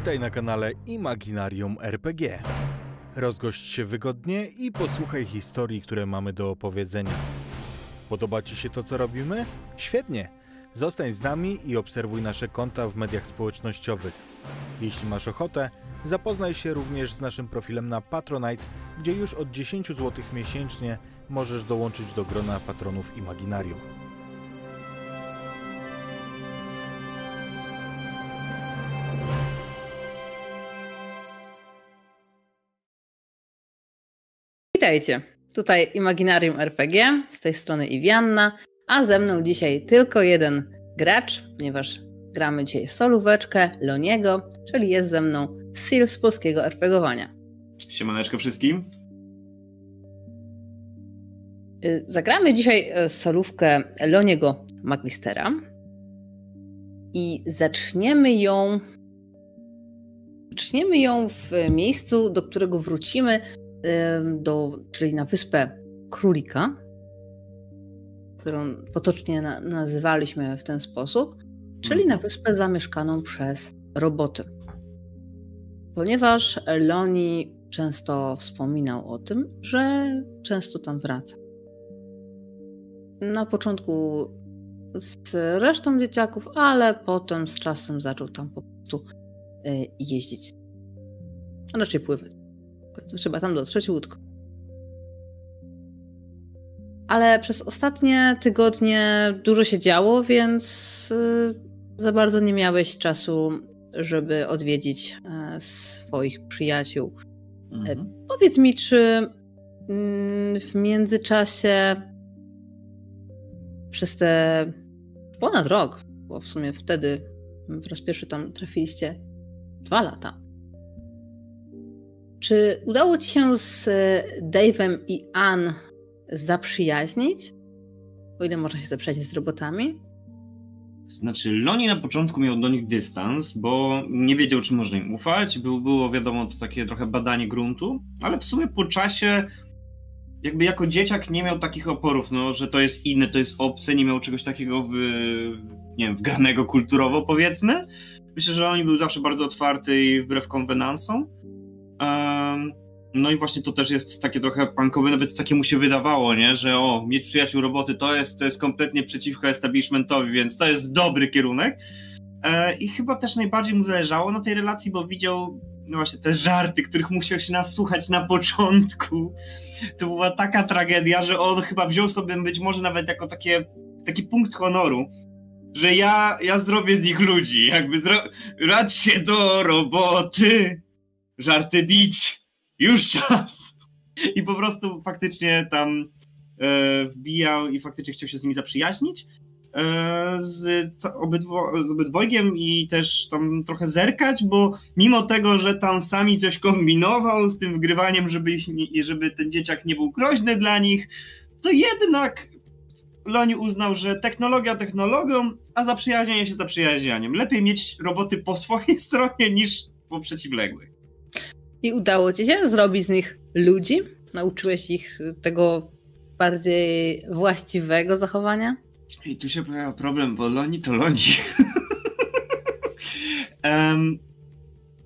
Witaj na kanale Imaginarium RPG. Rozgość się wygodnie i posłuchaj historii, które mamy do opowiedzenia. Podoba Ci się to, co robimy? Świetnie! Zostań z nami i obserwuj nasze konta w mediach społecznościowych. Jeśli masz ochotę, zapoznaj się również z naszym profilem na Patronite, gdzie już od 10 zł miesięcznie możesz dołączyć do grona patronów Imaginarium. Witajcie. Tutaj Imaginarium RPG, z tej strony Iwianna, a ze mną dzisiaj tylko jeden gracz, ponieważ gramy dzisiaj solóweczkę Loniego, czyli jest ze mną Sil z polskiego RPGowania. Siemaneczko wszystkim. Y, Zagramy dzisiaj y, solówkę Loniego Maglistera i zaczniemy ją zaczniemy ją w miejscu, do którego wrócimy, do, czyli na wyspę Królika, którą potocznie na, nazywaliśmy w ten sposób, czyli na wyspę zamieszkaną przez roboty. Ponieważ Loni często wspominał o tym, że często tam wraca. Na początku z resztą dzieciaków, ale potem z czasem zaczął tam po prostu y, jeździć. A raczej pływać. Trzeba tam dotrzeć łódką. Ale przez ostatnie tygodnie dużo się działo, więc y, za bardzo nie miałeś czasu, żeby odwiedzić e, swoich przyjaciół. E, Mhm. Powiedz mi, czy mm, w międzyczasie przez te ponad rok, bo w sumie wtedy po raz pierwszy tam trafiliście dwa lata. Czy udało ci się z e, Dave'em i Ann zaprzyjaźnić? O ile można się zaprzyjaźnić z robotami? Znaczy, Loni na początku miał do nich dystans, bo nie wiedział, czy można im ufać. Był, było, wiadomo, to takie trochę badanie gruntu, ale w sumie po czasie, jakby jako dzieciak nie miał takich oporów, no, że to jest inne, to jest obce, nie miał czegoś takiego w, nie wiem, wgranego kulturowo, powiedzmy. Myślę, że Loni był zawsze bardzo otwarty i wbrew konwenansom. No i właśnie to też jest takie trochę punkowe, nawet takie mu się wydawało, nie? że o, mieć przyjaciół roboty to jest, to jest kompletnie przeciwko establishmentowi, więc to jest dobry kierunek. E, I chyba też najbardziej mu zależało na tej relacji, bo widział no właśnie te żarty, których musiał się nasłuchać na początku. To była taka tragedia, że on chyba wziął sobie być może nawet jako takie, taki punkt honoru, że ja, ja zrobię z nich ludzi, jakby zro... radźcie do roboty, żarty bić, już czas. I po prostu faktycznie tam e, wbijał i faktycznie chciał się z nimi zaprzyjaźnić. E, z, obydwo, z obydwojgiem i też tam trochę zerkać, bo mimo tego, że tam sami coś kombinował z tym wgrywaniem, żeby, ich żeby ten dzieciak nie był groźny dla nich, to jednak Loni uznał, że technologia technologią, a zaprzyjaźnianie się zaprzyjaźnianiem. Lepiej mieć roboty po swojej stronie niż po przeciwległej. I udało ci się zrobić z nich ludzi? Nauczyłeś ich tego bardziej właściwego zachowania? I tu się pojawia problem, bo Loni to Loni. Em,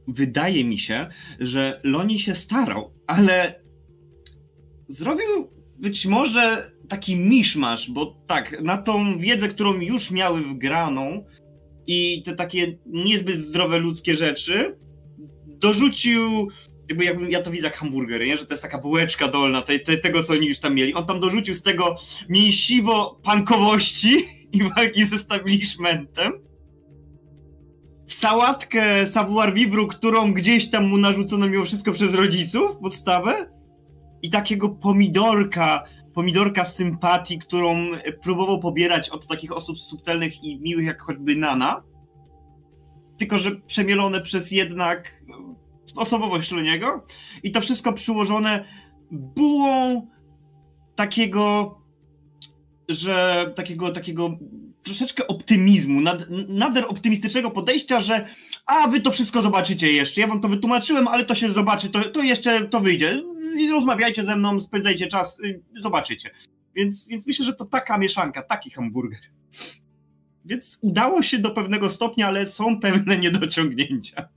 wydaje mi się, że Loni się starał, ale zrobił być może taki miszmasz, bo tak, na tą wiedzę, którą już miały wgraną i te takie niezbyt zdrowe ludzkie rzeczy, dorzucił, jakby, jakby ja to widzę jak hamburger, nie? że to jest taka bułeczka dolna tej, tej, tego, co oni już tam mieli. On tam dorzucił z tego mięsiwo-pankowości i walki z establishmentem. Sałatkę savoir vivre, którą gdzieś tam mu narzucono mimo wszystko przez rodziców, podstawę. I takiego pomidorka, pomidorka sympatii, którą próbował pobierać od takich osób subtelnych i miłych jak choćby Nana. Tylko, że przemielone przez jednak osobowość Loniego. I to wszystko przyłożone bułą takiego, że takiego, takiego troszeczkę optymizmu, nad, nader optymistycznego podejścia, że a wy to wszystko zobaczycie jeszcze, ja wam to wytłumaczyłem, ale to się zobaczy, to, to jeszcze to wyjdzie. Rozmawiajcie ze mną, spędzajcie czas, y, zobaczycie. Więc, więc myślę, że to taka mieszanka, taki hamburger. Więc udało się do pewnego stopnia, ale są pewne niedociągnięcia.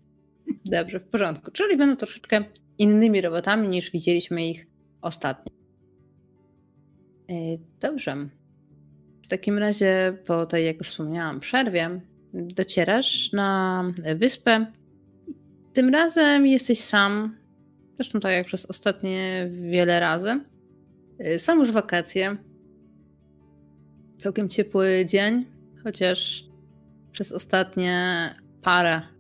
Dobrze, w porządku. Czyli będą troszeczkę innymi robotami niż widzieliśmy ich ostatnio. E, dobrze. W takim razie po tej, jak wspomniałam, przerwie docierasz na wyspę. Tym razem jesteś sam. Zresztą tak jak przez ostatnie wiele razy. E, sam już wakacje. Całkiem ciepły dzień, chociaż przez ostatnie parę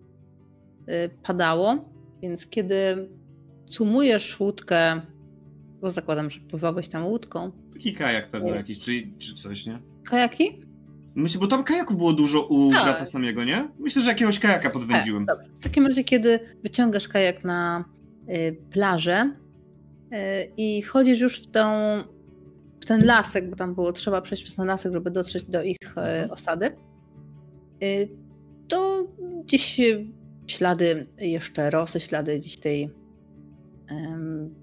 padało, więc kiedy cumujesz łódkę, bo zakładam, że pływałeś tam łódką. Taki kajak pewnie jakiś, czy, czy coś, nie? Kajaki? Myślę, bo tam kajaków było dużo u tak. brata samego, nie? Myślę, że jakiegoś kajaka podwędziłem. Tak, dobrze. W takim razie, kiedy wyciągasz kajak na y, plażę y, i wchodzisz już w, tą, w ten lasek, bo tam było trzeba przejść przez ten lasek, żeby dotrzeć do ich y, osady, Y, to gdzieś ślady jeszcze rosy, ślady gdzieś tej um,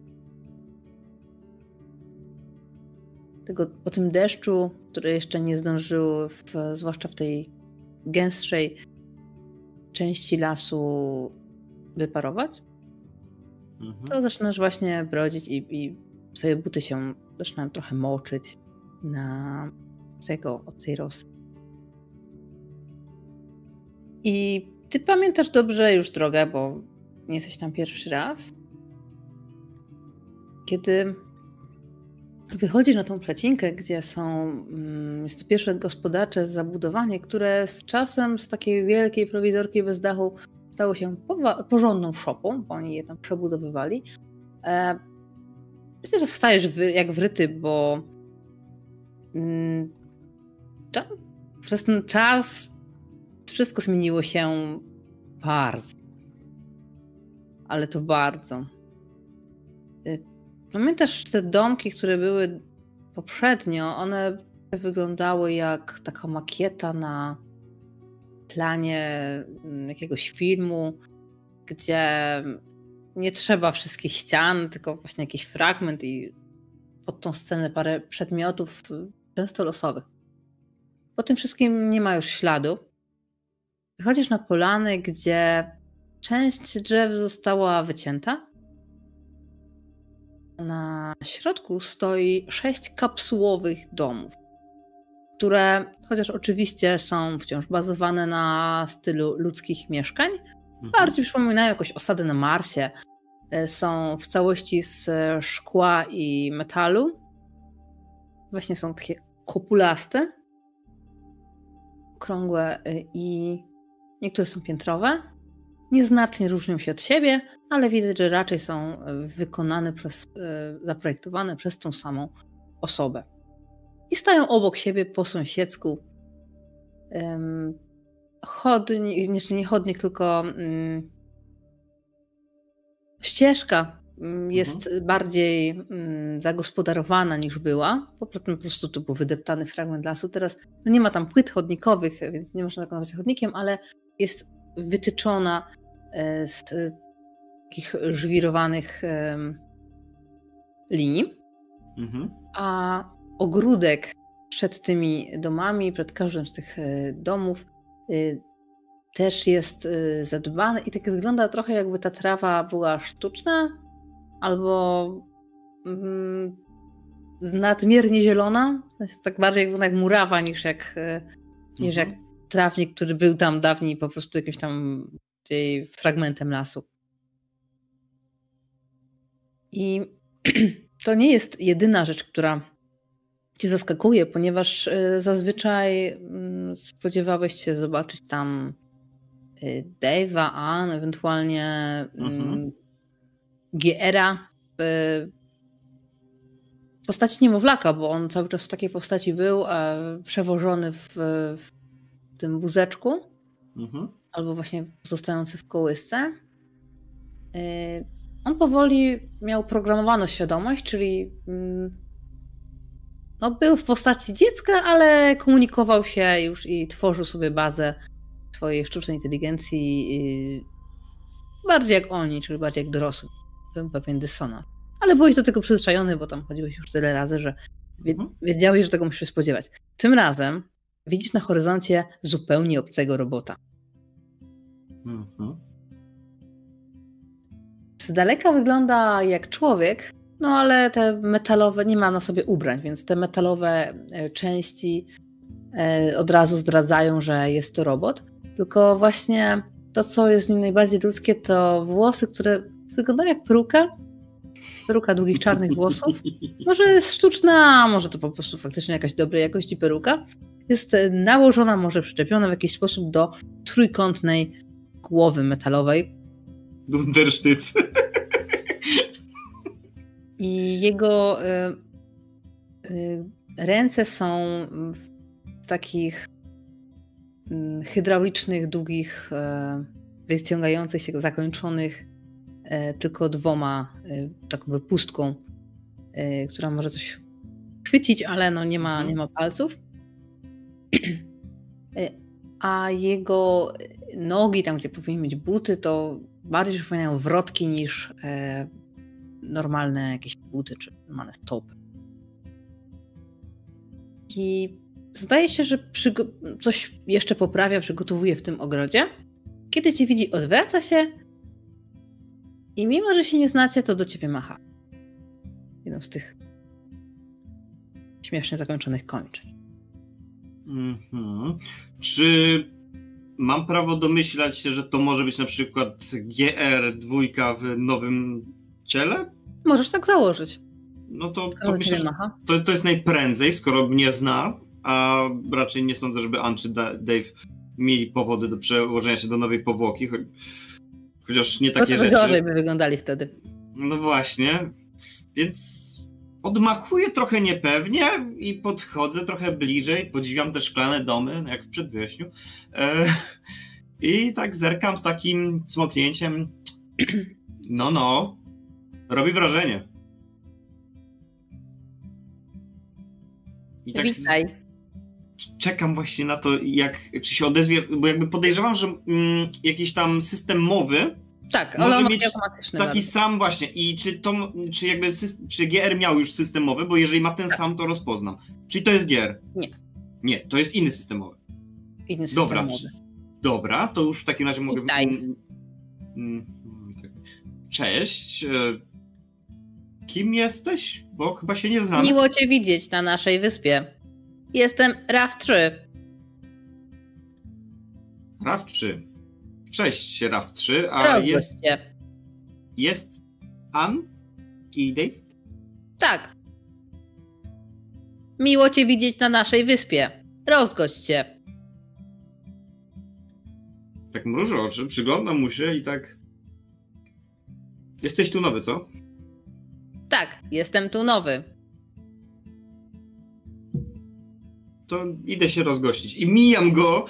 tego, po tym deszczu, który jeszcze nie zdążył, w, zwłaszcza w tej gęstszej części lasu wyparować, mhm. to zaczynasz właśnie brodzić i, i twoje buty się zaczynają trochę moczyć na tego, od tej rosy. I ty pamiętasz dobrze już drogę, bo nie jesteś tam pierwszy raz. Kiedy wychodzisz na tą przecinkę, gdzie są, mm, jest to pierwsze gospodarcze zabudowanie, które z czasem z takiej wielkiej prowizorki bez dachu stało się porządną szopą, bo oni je tam przebudowywali. E, myślę, że stajesz jak wryty, bo mm, tam przez ten czas wszystko zmieniło się bardzo. Ale to bardzo. Y, pamiętasz te domki, które były poprzednio? One wyglądały jak taka makieta na planie mm, jakiegoś filmu, gdzie nie trzeba wszystkich ścian, tylko właśnie jakiś fragment i pod tą scenę parę przedmiotów, często losowych. Po tym wszystkim nie ma już śladu. Wychodzisz na polany, gdzie część drzew została wycięta. Na środku stoi sześć kapsułowych domów, które, chociaż oczywiście są wciąż bazowane na stylu ludzkich mieszkań, mhm. bardziej przypominają jakoś osady na Marsie. E, są w całości z szkła i metalu. Właśnie są takie kopulaste, okrągłe e, i Niektóre są piętrowe, nieznacznie różnią się od siebie, ale widać, że raczej są e, wykonane przez, e, zaprojektowane przez tą samą osobę. I stają obok siebie po sąsiedzku. chodnik, nie, nie chodnik, tylko um, ścieżka mm, jest mhm. bardziej um, zagospodarowana niż była. Po prostu, po prostu to był wydeptany fragment lasu. Teraz no nie ma tam płyt chodnikowych, więc nie można tak nazwać chodnikiem, ale jest wytyczona e, z takich żwirowanych linii, mhm. a ogródek przed tymi domami, przed każdym z tych e, domów e, też jest zadbany i tak wygląda trochę jakby ta trawa była sztuczna albo mm, nadmiernie zielona, tak bardziej jak, jak murawa niż jak, niż jak mhm trawnik, który był tam dawniej po prostu jakimś tam fragmentem lasu. I to nie jest jedyna rzecz, która cię zaskakuje, ponieważ y, zazwyczaj mm, spodziewałeś się zobaczyć tam y, Dave'a, Ann, ewentualnie mm, mhm. Giera w postaci niemowlaka, bo on cały czas w takiej postaci był, przewożony w, w tym wózeczku, mhm. albo właśnie zostający w kołysce. Y, on powoli miał programowaną świadomość, czyli mm, no, był w postaci dziecka, ale komunikował się już i tworzył sobie bazę swojej sztucznej inteligencji y, bardziej jak oni, czyli bardziej jak dorosły. Był pewien dysonans. Ale byłeś do tego przyzwyczajony, bo tam chodziłeś już tyle razy, że mhm. wiedziałeś, że tego musisz spodziewać. Tym razem widzisz na horyzoncie zupełnie obcego robota. Mhm. z daleka wygląda jak człowiek, no ale te metalowe, nie ma na sobie ubrań, więc te metalowe e, części e, od razu zdradzają, że jest to robot. Tylko właśnie to, co jest w nim najbardziej ludzkie, to włosy, które wyglądają jak peruka. Peruka długich czarnych włosów. Może jest sztuczna, może to po prostu faktycznie jakaś dobrej jakości peruka. Jest nałożona, może przyczepiona w jakiś sposób do trójkątnej głowy metalowej. Dundersztyc. I jego y, y, ręce są w takich y, hydraulicznych, długich, wyciągających się, zakończonych tylko dwoma, taką wypustką, która może coś chwycić, ale no nie, ma, Mhm. nie ma palców. A jego nogi, tam gdzie powinny mieć buty, to bardziej przypominają wrotki niż e, normalne jakieś buty czy normalne stopy. I zdaje się, że coś jeszcze poprawia, przygotowuje w tym ogrodzie. Kiedy cię widzi, odwraca się i mimo, że się nie znacie, to do ciebie macha. Jedną z tych śmiesznie zakończonych kończyn. Mhm. Czy mam prawo domyślać się, że to może być na przykład GR2 w nowym ciele? Możesz tak założyć. No to, to myślę, to, to jest najprędzej, skoro mnie zna, a raczej nie sądzę, żeby Ann czy Da- Dave mieli powody do przełożenia się do nowej powłoki, cho- chociaż nie takie Trochę rzeczy. gorzej by wyglądali wtedy. No właśnie, więc odmachuję trochę niepewnie i podchodzę trochę bliżej, podziwiam te szklane domy, jak w przedwiośniu. E, I tak zerkam z takim cmoknięciem. No, no, robi wrażenie. I tak Witaj. czekam właśnie na to, jak, czy się odezwie, bo jakby podejrzewam, że mm, jakiś tam system mowy Tak, Może ale on mieć automatyczny Taki bardzo. sam właśnie. I czy to, czy jakby, czy GR miał już systemowy, bo jeżeli ma ten sam, to rozpoznam. Czyli to jest GR? Nie. Nie, to jest inny systemowy. inny system Dobra. to już w takim razie mogę... Witaj. Mm, mm, tak. Cześć. e, Kim jesteś? Bo chyba się nie znamy. Miło cię widzieć na naszej wyspie. Jestem RAF-3. RAF 3. Cześć, RAF 3. A jest, jest Ann i Dave? Tak. Miło cię widzieć na naszej wyspie. Rozgość cię. Tak mrużę oczy, przyglądam mu się i tak... Jesteś tu nowy, co? Tak, jestem tu nowy. to idę się rozgościć. I mijam go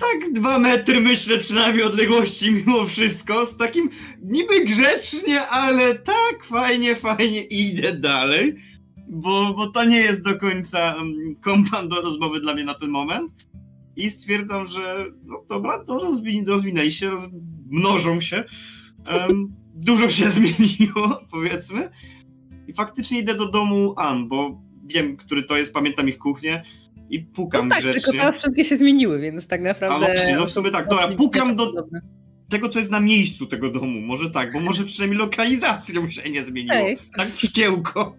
tak dwa metry, myślę, przynajmniej odległości mimo wszystko, z takim niby grzecznie, ale tak fajnie, fajnie idę dalej, bo, bo to nie jest do końca mm, kompan do rozmowy dla mnie na ten moment. I stwierdzam, że no dobra, to rozwin- rozwinęli się, roz- mnożą się. Em, dużo się zmieniło, powiedzmy. I faktycznie idę do domu Ann, bo wiem, który to jest, pamiętam ich kuchnię i pukam No tak, grzecznie. tylko teraz wszystkie się zmieniły, więc tak naprawdę... A, no właśnie, no w sumie tak, dobra, pukam do-. Tego, co jest na miejscu tego domu, może tak, bo może przynajmniej lokalizacja mu się nie zmieniła. Ej. Tak w szkiełko.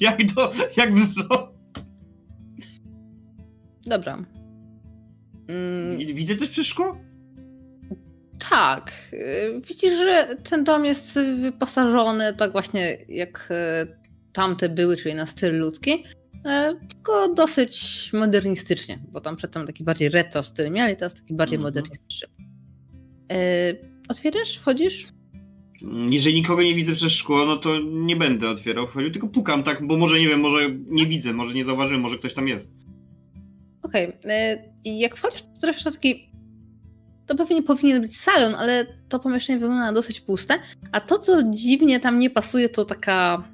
Jak do, jak w zoo. Dobra. Mm, Wi- Widzę coś przez szkło? tak. Widzisz, że ten dom jest wyposażony tak właśnie jak y, tamte były, czyli na styl ludzki, tylko dosyć modernistycznie, bo tam przedtem taki bardziej retro styl mieli, teraz taki bardziej Mhm. modernistyczny. Y, Otwierasz, wchodzisz? Jeżeli nikogo nie widzę przez szkło, no to nie będę otwierał, wchodził, tylko pukam tak, bo może nie wiem, może nie widzę, może nie zauważyłem, może ktoś tam jest. Okej. y, I jak wchodzisz, to trafisz na taki. To pewnie powinien być salon, ale to pomieszczenie wygląda dosyć puste. A to, co dziwnie tam nie pasuje, to taka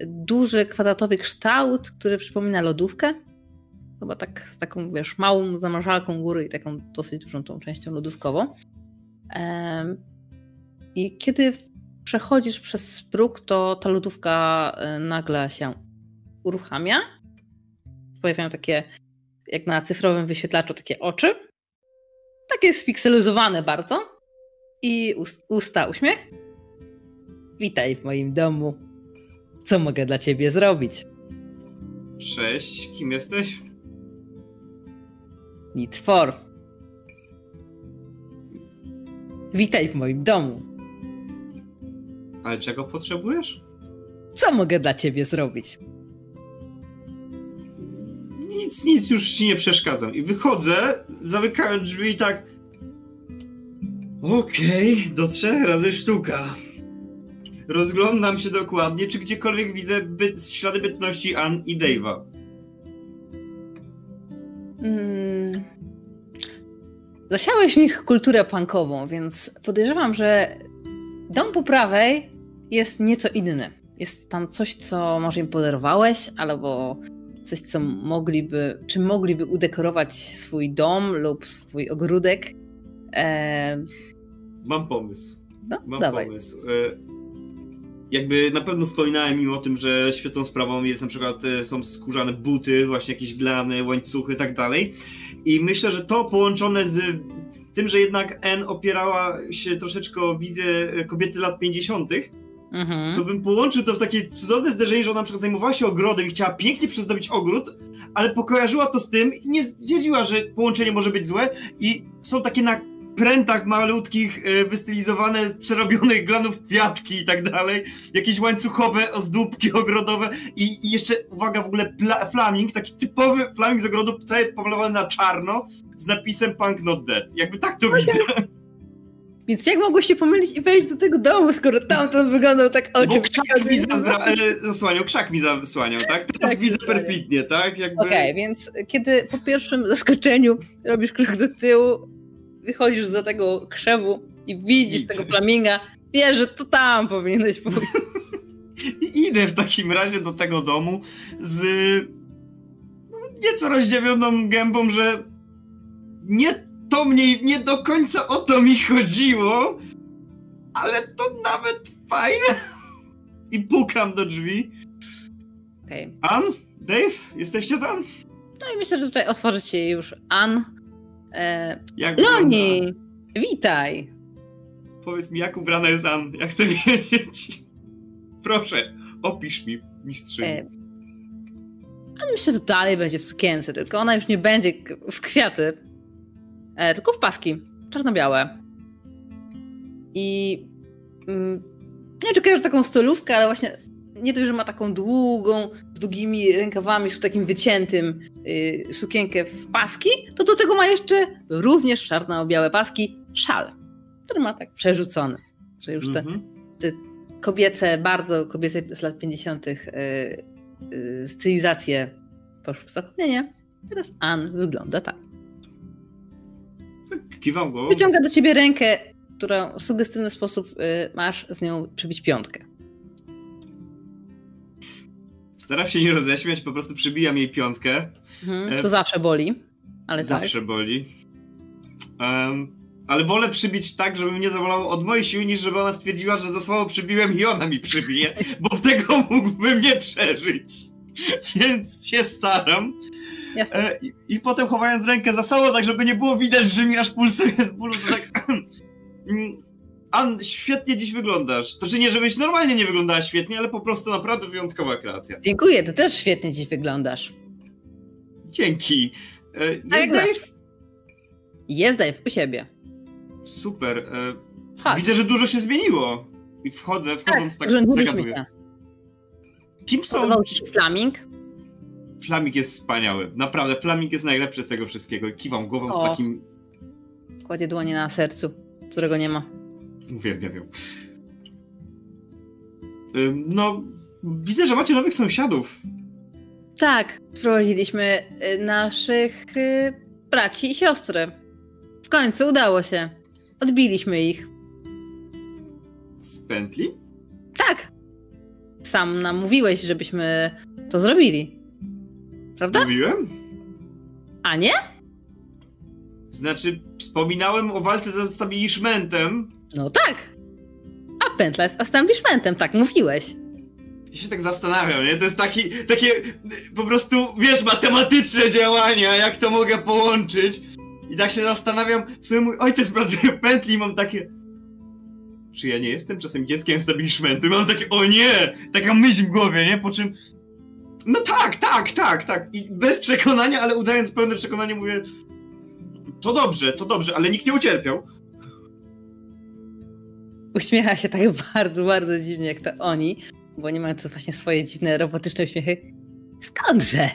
duży kwadratowy kształt, który przypomina lodówkę. Chyba tak z taką, wiesz, małą zamrażalką góry i taką dosyć dużą tą częścią lodówkową. I kiedy przechodzisz przez próg, to ta lodówka e, nagle się uruchamia. Pojawiają takie jak na cyfrowym wyświetlaczu takie oczy. Takie spikseluzowane bardzo. I usta uśmiech. Witaj w moim domu. Co mogę dla ciebie zrobić? Cześć, kim jesteś? Nitfor. Witaj w moim domu. Ale czego potrzebujesz? Co mogę dla ciebie zrobić? Nic, nic już ci nie przeszkadzam. I wychodzę, zamykając drzwi i tak. Okej, okay, do trzech razy sztuka. Rozglądam się dokładnie, czy gdziekolwiek widzę byt, ślady bytności Ann i Dave'a. Hmm. Zasiałeś w nich kulturę punkową, więc podejrzewam, że dom po prawej jest nieco inny. Jest tam coś, co może im podarowałeś, albo coś, co mogliby, czy mogliby udekorować swój dom lub swój ogródek. E... Mam pomysł. No, Mam dawaj. pomysł. E, jakby na pewno wspominałem im o tym, że świetną sprawą jest na przykład e, są skórzane buty, właśnie jakieś glany, łańcuchy i tak dalej. I myślę, że to połączone z tym, że jednak N opierała się troszeczkę o wizję kobiety lat 50., mhm. to bym połączył to w takie cudowne zderzenie, że ona na przykład zajmowała się ogrodem i chciała pięknie przyzdobić ogród, ale pokojarzyła to z tym i nie stwierdziła, że połączenie może być złe i są takie na prętach malutkich e, wystylizowane z przerobionych glanów kwiatki i tak dalej, jakieś łańcuchowe ozdóbki ogrodowe i, i jeszcze, uwaga, w ogóle pla, flaming, taki typowy flaming z ogrodu, cały pomalowany na czarno, z napisem Punk Not Dead. Jakby tak to okay. widzę. Więc jak mogło się pomylić i wejść do tego domu, skoro tam to wyglądał tak oczywiście? Bo krzak mi e, zasłaniał, krzak mi zasłaniał, tak? Teraz tak, widzę perfidnie, tak? Jakby... Okej, okay, więc kiedy po pierwszym zaskoczeniu robisz krok do tyłu, wychodzisz za tego krzewu i widzisz tego flaminga, wiesz, że to tam powinieneś pójść. I idę w takim razie do tego domu z no, nieco rozdziawioną gębą, że nie to mnie, nie do końca o to mi chodziło, ale to nawet fajne. I pukam do drzwi. Okej. Okay. Ann? Dave? Jesteście tam? No i myślę, że tutaj otworzy się już Ann. E, jak Loni! Wygląda? Witaj! Powiedz mi, jak ubrana jest Ann? Ja chcę wiedzieć. Proszę, opisz mi, mistrzyni. E, ale myślę, że dalej będzie w sukience, tylko ona już nie będzie w kwiaty, e, tylko w paski, czarno-białe. I mm, nie czy kojarzę taką stolówkę, ale właśnie nie dość, że ma taką długą, z długimi rękawami, z takim wyciętym yy, sukienkę w paski, to do tego ma jeszcze również czarno-białe paski szal, który ma tak przerzucony. Że już te, mm -hmm. te kobiece, bardzo kobiece z lat 50. Yy, yy, stylizacje poszły w zapomnienie. Teraz Ann wygląda tak. Kiwam go. Wyciąga do ciebie rękę, którą w sugestywny sposób y, masz z nią przybić piątkę. Staram się nie roześmiać, po prostu przybijam jej piątkę. Mhm, to e... zawsze boli, ale Zawsze tak. boli. Um, ale wolę przybić tak, żeby mnie zawolało od mojej siły, niż żeby ona stwierdziła, że za słabo przybiłem i ona mi przybije, bo tego mógłbym nie przeżyć. Więc się staram. E, i, I, potem chowając rękę za sobą, tak żeby nie było widać, że mi aż pulsuje z bólu, to tak... An, świetnie dziś wyglądasz. To czy nie, żebyś normalnie nie wyglądała świetnie, ale po prostu naprawdę wyjątkowa kreacja. Dziękuję, ty też świetnie dziś wyglądasz. Dzięki. E, jest Dave? Jest Dave u siebie. Super. E, widzę, że dużo się zmieniło. I wchodzę, wchodząc tak, tak zagaduję. Się. Kim są... ci Flaming? Flaming jest wspaniały. Naprawdę, Flaming jest najlepszy z tego wszystkiego. Kiwam głową o. z takim... Kładzie dłonie na sercu, którego nie ma. Uwielbiam ją. No, widzę, że macie nowych sąsiadów. Tak, wprowadziliśmy y, naszych y, braci i siostry. W końcu udało się. Odbiliśmy ich. Z pętli? Tak. Sam nam mówiłeś, żebyśmy to zrobili. Prawda? Mówiłem? A nie? Znaczy, wspominałem o walce z establishmentem, no tak. A pętla jest establishmentem, tak mówiłeś. Ja się tak zastanawiam, nie? To jest taki, takie po prostu, wiesz, matematyczne działania, jak to mogę połączyć. I tak się zastanawiam, w sumie mój ojciec pracuje w pętli i mam takie... czy ja nie jestem czasem dzieckiem establishmentu? Mam takie, o nie! Taka myśl w głowie, nie? Po czym, no tak, tak, tak, tak. I bez przekonania, ale udając pełne przekonanie mówię, to dobrze, to dobrze, ale nikt nie ucierpiał. Uśmiecha się tak bardzo, bardzo dziwnie jak to oni, bo nie mają tu właśnie swoje dziwne, robotyczne uśmiechy. Skądże?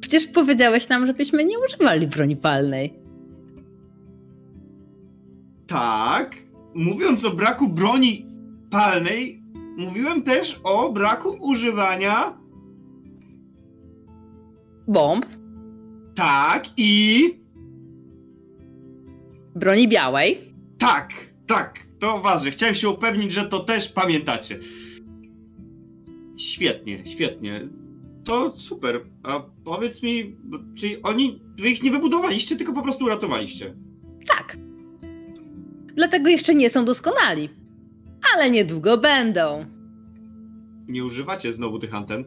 Przecież powiedziałeś nam, żebyśmy nie używali broni palnej. Tak. Mówiąc o braku broni palnej, mówiłem też o braku używania. Bomb, Tak i. broni białej. Tak, tak. To ważne. Chciałem się upewnić, że to też pamiętacie. Świetnie, świetnie. To super. A powiedz mi, czy oni. Wy ich nie wybudowaliście, tylko po prostu uratowaliście? Tak. Dlatego jeszcze nie są doskonali. Ale niedługo będą. Nie używacie znowu tych anten?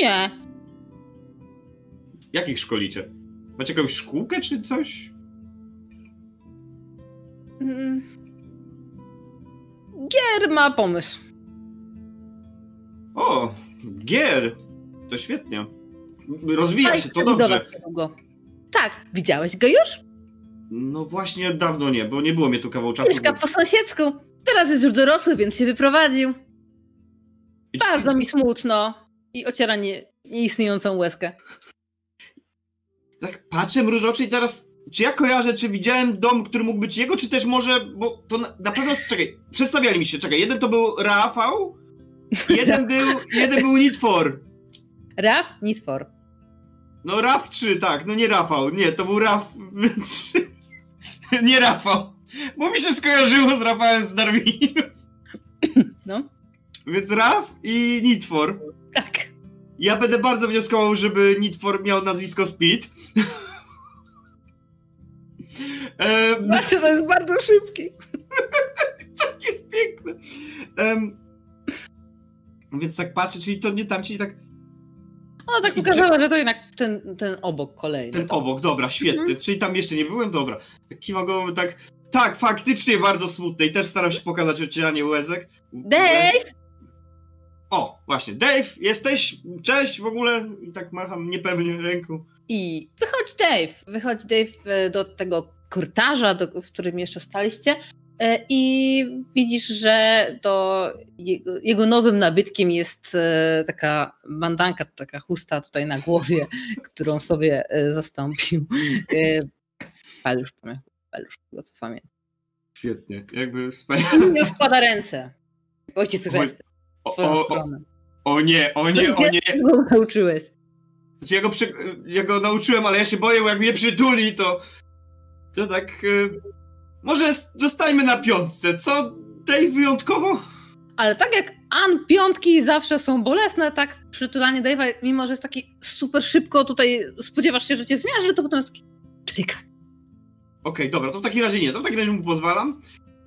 Nie. Jakich szkolicie? Macie jakąś szkółkę czy coś? Mm. Gier ma pomysł. O, gier! To świetnie. Rozwija się, to dobrze. Tak, widziałeś go już? No właśnie dawno nie, bo nie było mnie tu kawał czasu. Mieszka bo- po sąsiedzku. Teraz jest już dorosły, więc się wyprowadził. I czy- Bardzo mi smutno. I ociera nie, nieistniejącą łezkę. Tak patrzę mrużoczy i teraz, czy ja kojarzę, czy widziałem dom, który mógł być jego, czy też może, bo to na, na pewno, czekaj, przedstawiali mi się, czekaj, jeden to był Rafał, jeden był, jeden był Nitfor. Raf, Need for. No Raf 3, tak, no nie Rafał, nie, to był Raf 3. Nie Rafał, bo mi się skojarzyło z Rafałem z Darwinu. No, Więc Raf i Nitfor. tak. Ja będę bardzo wnioskował, żeby Nitfor miał nazwisko Speed. Znaczy, to jest bardzo szybki. tak jest piękne. Em, więc tak patrzę, czyli to nie tam, czyli tak Ona tak pokazała, że to jednak ten, ten obok kolejny. ten obok, dobra, świetnie. Mhm. Czyli tam jeszcze nie byłem, dobra. Tak Kiwam głową, tak, tak, faktycznie bardzo smutne i też staram się pokazać ocieranie łezek. Dave! O, właśnie, Dave, jesteś? Cześć w ogóle. I tak macham niepewnie ręką. I wychodź Dave. Wychodź Dave e, do tego korytarza, do, w którym jeszcze staliście. e, I widzisz, że to jego, jego nowym nabytkiem jest e, taka bandanka, taka chusta tutaj na głowie, którą sobie zastąpił. Pelusz, pamiętam. Pelusz, tego co pamiętam. Świetnie, jakby wspaniale. I już składa ręce. Ojciec Oj, chrzest w O, twoją o, o, stronę. o nie, o nie, o nie. Go nauczyłeś? Znaczy ja go, przy, ja go nauczyłem, ale ja się boję, bo jak mnie przytuli, to... To tak... y, może zostańmy na piątce, co? Dave wyjątkowo? Ale tak jak An, piątki zawsze są bolesne, tak przytulanie Dave'a, mimo że jest taki super szybko tutaj spodziewasz się, że cię zmiarzy, to potem jest taki delikatny. Okej, dobra, to w takim razie nie, to w takim razie mu pozwalam.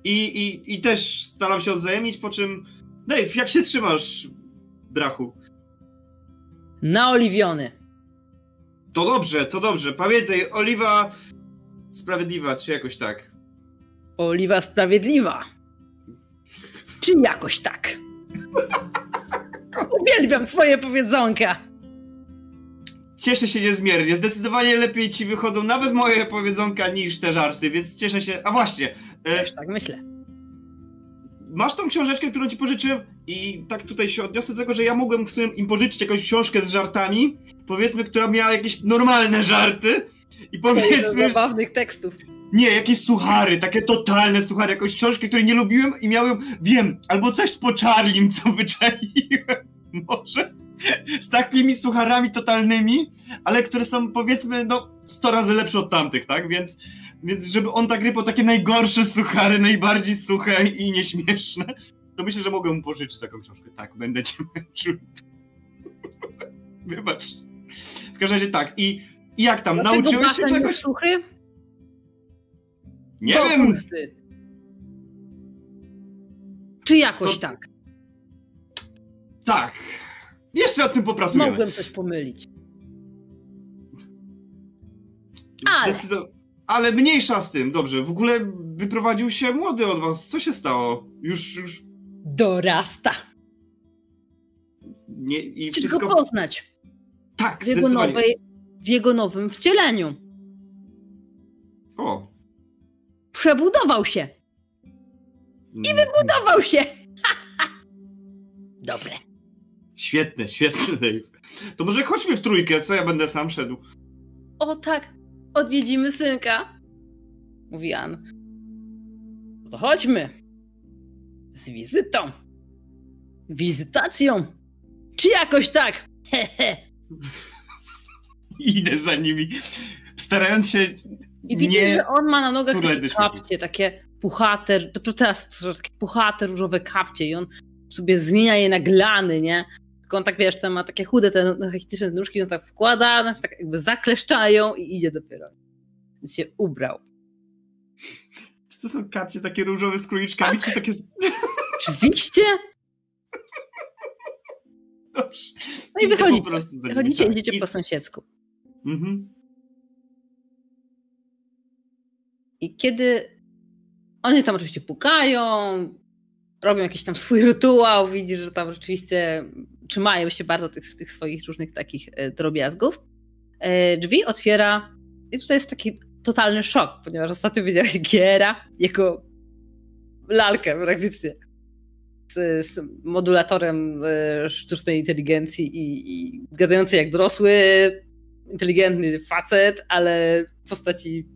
I, i, I też staram się odwzajemnić, po czym... Dave, jak się trzymasz, brachu? Naoliwiony. To dobrze, to dobrze. Pamiętaj, oliwa sprawiedliwa, czy jakoś tak. Oliwa sprawiedliwa. Czy jakoś tak? Uwielbiam twoje powiedzonka. Cieszę się niezmiernie. Zdecydowanie lepiej ci wychodzą nawet moje powiedzonka niż te żarty, więc cieszę się. A właśnie, e, Też tak myślę. masz tą książeczkę, którą ci pożyczyłem i tak tutaj się odniosę do tego, że ja mogłem w sumie im pożyczyć jakąś książkę z żartami, powiedzmy, która miała jakieś normalne żarty i powiedzmy, zabawnych tekstów. nie, jakieś suchary, takie totalne suchary, jakąś książkę, której nie lubiłem i miałem, wiem, albo coś po Charlim, co wyczaiłem, może, z takimi sucharami totalnymi, ale które są, powiedzmy, no, 100 razy lepsze od tamtych, tak, więc, więc żeby on tak rypał takie najgorsze suchary, najbardziej suche i nieśmieszne, to myślę, że mogę mu pożyczyć taką książkę. Tak, będę cię męczył. Wybacz. W każdym razie tak, i, i jak tam, Dlaczego nauczyłeś się czegoś? suchy? Nie Bo wiem. Czy jakoś To- tak? Tak. Jeszcze nad tym popracujemy. Mogłem coś pomylić. Ale- ale mniejsza z tym, dobrze. W ogóle wyprowadził się młody od was. Co się stało? Już, już... Dorasta. Nie, i Czy wszystko... go poznać Tak, w jego, nowej, w jego nowym wcieleniu. O. Przebudował się. I Budował się. Dobre. Świetne, świetne, Dave. To może chodźmy w trójkę, co ja będę sam szedł. O tak, odwiedzimy synka. Mówi Ann. To chodźmy. Z wizytą. Wizytacją. Czy jakoś tak? Hehe. Idę za nimi, starając się I widzisz, nie... że on ma na nogach takie kapcie, takie puchate, to teraz to są takie puchate różowe kapcie i on sobie zmienia je na glany, nie? Tylko on tak, wiesz, tam ma takie chude te rachityczne nóżki, on tak wkłada, tak jakby zakleszczają i idzie dopiero. Więc się ubrał. Czy to są kapcie takie różowe z króliczkami, czy takie... Oczywiście! Dobrze. No i wychodzicie, po wychodzicie tak. idziecie I- po sąsiedzku. Mhm. I kiedy oni tam oczywiście pukają, robią jakiś tam swój rytuał, widzisz, że tam rzeczywiście trzymają się bardzo tych, tych swoich różnych takich e, drobiazgów. E, Drzwi otwiera i tutaj jest taki totalny szok, ponieważ ostatnio widziałeś Giera jako lalkę praktycznie z, z modulatorem e, sztucznej inteligencji i, i gadający jak dorosły, inteligentny facet, ale w postaci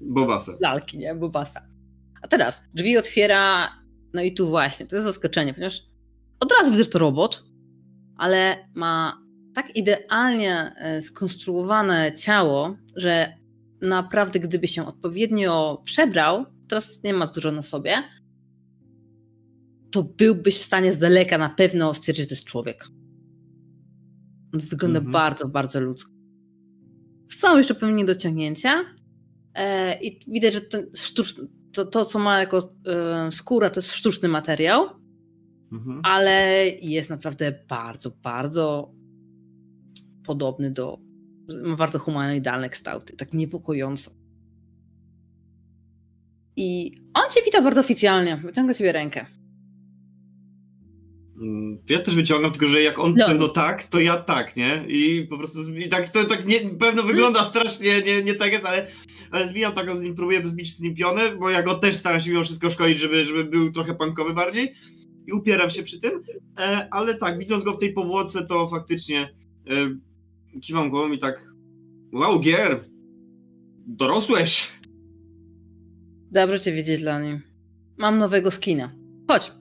Bobasa. lalki, nie? Bobasa. A teraz drzwi otwiera, no i tu właśnie, to jest zaskoczenie, ponieważ od razu widzę, że to robot, ale ma tak idealnie e, skonstruowane ciało, że naprawdę gdyby się odpowiednio przebrał, teraz nie ma dużo na sobie, to byłbyś w stanie z daleka na pewno stwierdzić, że to jest człowiek. On wygląda Mhm. bardzo, bardzo ludzko. Są jeszcze pewnie niedociągnięcia, E, I widać, że to, sztuczny, to, to co ma jako e, skóra, to jest sztuczny materiał, Mhm. ale jest naprawdę bardzo, bardzo podobny do. Ma bardzo humanoidalne kształty, tak niepokojąco. I on cię wita bardzo oficjalnie. Wyciąga ciebie rękę. Mm, Ja też wyciągam, tylko że jak on No. pewno tak, to ja tak, nie? I po prostu zbi- tak, to tak nie, pewno wygląda strasznie, nie, nie tak jest, ale, ale zbijam taką z nim, próbuję zbić z nim pionę, bo ja go też staram się mimo wszystko szkolić, żeby, żeby był trochę punkowy bardziej i upieram się przy tym, e, ale tak, widząc go w tej powłoce, to faktycznie e, kiwam głową i tak wow, gier, dorosłeś. Dobrze cię widzieć, Loni. Mam nowego skina. Chodź.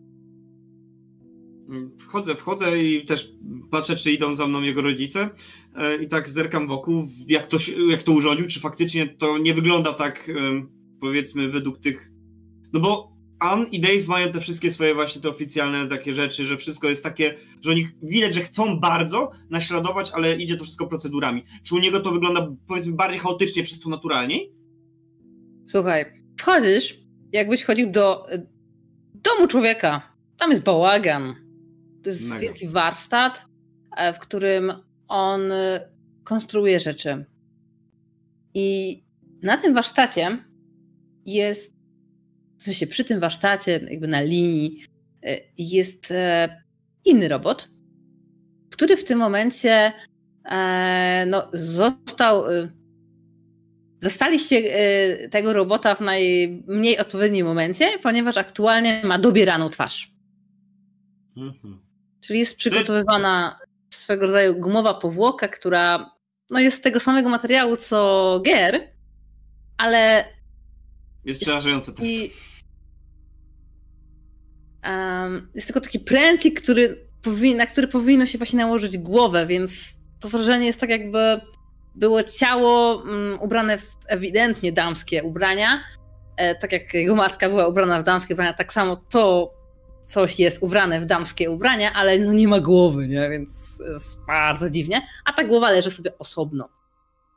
Wchodzę, wchodzę i też patrzę, czy idą za mną jego rodzice e, i tak zerkam wokół, jak to, jak to urządził, czy faktycznie to nie wygląda tak, powiedzmy, według tych... No bo Ann i Dave mają te wszystkie swoje właśnie te oficjalne takie rzeczy, że wszystko jest takie, że oni widać, że chcą bardzo naśladować, ale idzie to wszystko procedurami. Czy u niego to wygląda, powiedzmy, bardziej chaotycznie, przez to naturalniej? Słuchaj, wchodzisz, jakbyś chodził do y, domu człowieka. Tam jest bałagan. To jest Mega. wielki warsztat, e, w którym on y, konstruuje rzeczy. I na tym warsztacie jest, sensie przy tym warsztacie, jakby na linii, y, jest e, inny robot, który w tym momencie e, no, został. Zastaliście tego robota w najmniej odpowiednim momencie, ponieważ aktualnie ma dobieraną twarz. Czyli jest przygotowywana swego rodzaju gumowa powłoka, która no, jest z tego samego materiału co gier, ale Jest przerażające też. i em, jest tylko taki pręcik, który powi- na który powinno się właśnie nałożyć głowę, więc to wrażenie jest tak jakby było ciało mm, ubrane w ewidentnie damskie ubrania, e, tak jak jego matka była ubrana w damskie ubrania, tak samo to coś jest ubrane w damskie ubrania, ale no nie ma głowy, nie? więc jest bardzo dziwnie, a ta głowa leży sobie osobno.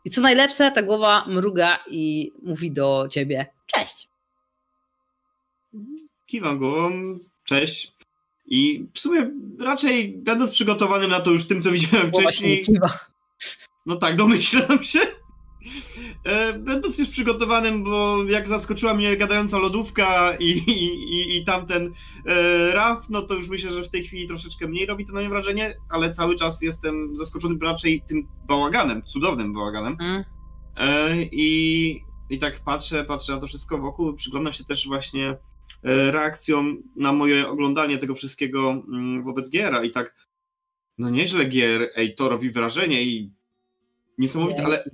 I co najlepsze, ta głowa mruga i mówi do ciebie cześć. Kiwam głową, cześć. I w sumie raczej będąc przygotowanym na to już tym, co widziałem nie wcześniej, no tak, domyślam się. E, będąc już przygotowanym, bo jak zaskoczyła mnie gadająca lodówka i, i, i tamten e, raf, no to już myślę, że w tej chwili troszeczkę mniej robi to na mnie wrażenie, ale cały czas jestem zaskoczony raczej tym bałaganem, cudownym bałaganem. Mm. I, I tak patrzę, patrzę na to wszystko wokół, przyglądam się też właśnie reakcją na moje oglądanie tego wszystkiego mm, wobec Giera i tak, no nieźle Gier, ej, to robi wrażenie i niesamowite, ale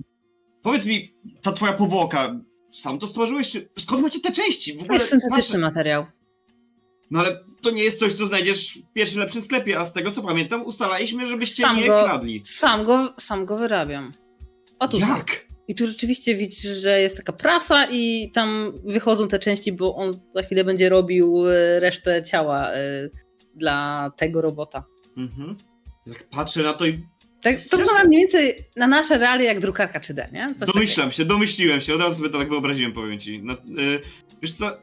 Powiedz mi, ta twoja powłoka, sam to stworzyłeś, czy skąd macie te części? W ogóle, to jest syntetyczny materiał. No ale to nie jest coś, co znajdziesz w pierwszym lepszym sklepie, a z tego co pamiętam, ustalaliśmy, żebyście sam nie go, kradli. Sam go, sam go wyrabiam. Jak? I tu rzeczywiście widzisz, że jest taka prasa i tam wychodzą te części, bo on za chwilę będzie robił e, resztę ciała y, dla tego robota. Mhm. Jak patrzę na to i tak, to wygląda mniej więcej na nasze realia jak drukarka 3D, nie? Coś Domyślam takiego. się, domyśliłem się, od razu sobie to tak wyobraziłem, powiem ci. No, yy, wiesz co,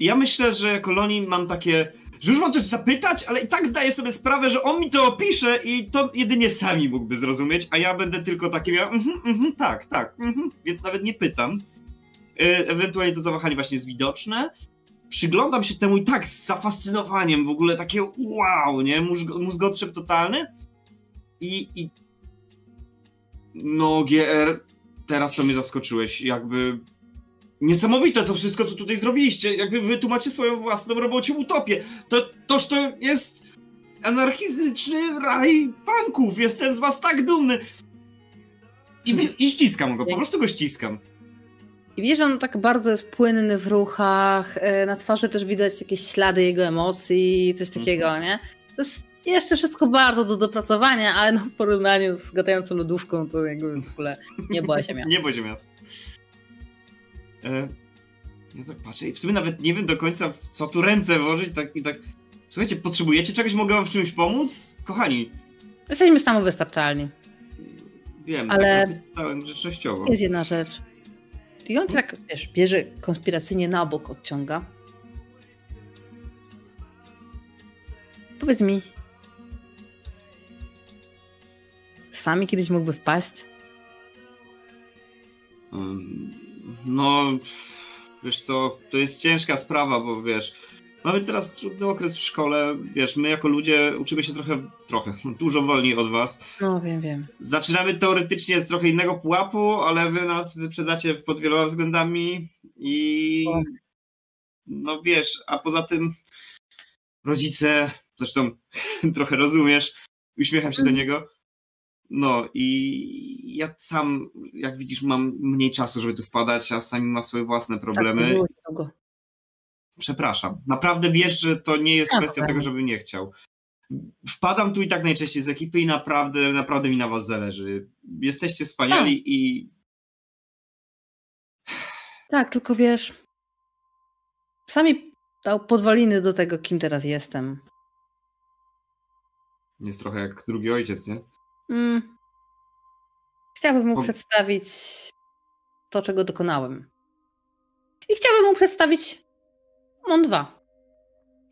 ja myślę, że jako Loni mam takie, że już mam coś zapytać, ale i tak zdaję sobie sprawę, że on mi to opisze i to jedynie sami mógłby zrozumieć, a ja będę tylko taki miał, mm -hmm, tak, tak, mm -hmm, więc nawet nie pytam. Yy, ewentualnie to zawahanie właśnie jest widoczne. Przyglądam się temu i tak z zafascynowaniem, w ogóle takie wow, nie? Mózg, mózgotrzep totalny. I, i no GR, teraz to mnie zaskoczyłeś, jakby niesamowite to wszystko, co tutaj zrobiliście, jakby wy tu macie swoją własną robocie utopię, to, toż to jest anarchistyczny raj punków, jestem z was tak dumny. I, i ściskam go, po prostu go ściskam. I widzisz, że on tak bardzo jest płynny w ruchach, e, na twarzy też widać jakieś ślady jego emocji, coś takiego, mm -hmm. nie? To jest jeszcze wszystko bardzo do dopracowania, ale no w porównaniu z gatającą lodówką to jakby w ogóle nie była ziemia. nie była ziemia. E, ja tak patrzę i w sumie nawet nie wiem do końca w co tu ręce włożyć tak i tak słuchajcie, potrzebujecie czegoś? Mogę wam w czymś pomóc? Kochani. Jesteśmy samowystarczalni. Wiem, ale tak zapytałem. Jest jedna rzecz. I on tak, wiesz, bierze konspiracyjnie na bok, odciąga. Powiedz mi, sami kiedyś mógłby wpaść? No, wiesz co, to jest ciężka sprawa, bo wiesz, mamy teraz trudny okres w szkole, wiesz, my jako ludzie uczymy się trochę, trochę, dużo wolniej od was. No, wiem, wiem. Zaczynamy teoretycznie z trochę innego pułapu, ale wy nas wyprzedzacie pod wieloma względami i o. no wiesz, a poza tym rodzice, zresztą trochę rozumiesz, uśmiecham się do mm. niego, no i ja sam, jak widzisz, mam mniej czasu, żeby tu wpadać, a sami ma swoje własne problemy. Tak, Przepraszam. Naprawdę wiesz, że to nie jest tak, kwestia tak. tego, żeby nie chciał. Wpadam tu i tak najczęściej z ekipy i naprawdę, naprawdę mi na was zależy. Jesteście wspaniali tak. i. Tak, tylko wiesz. Sami dał podwaliny do tego, kim teraz jestem. Jest trochę jak drugi ojciec, nie? Mm. Chciałabym mu przedstawić to, czego dokonałem. I chciałabym mu przedstawić Mon 2.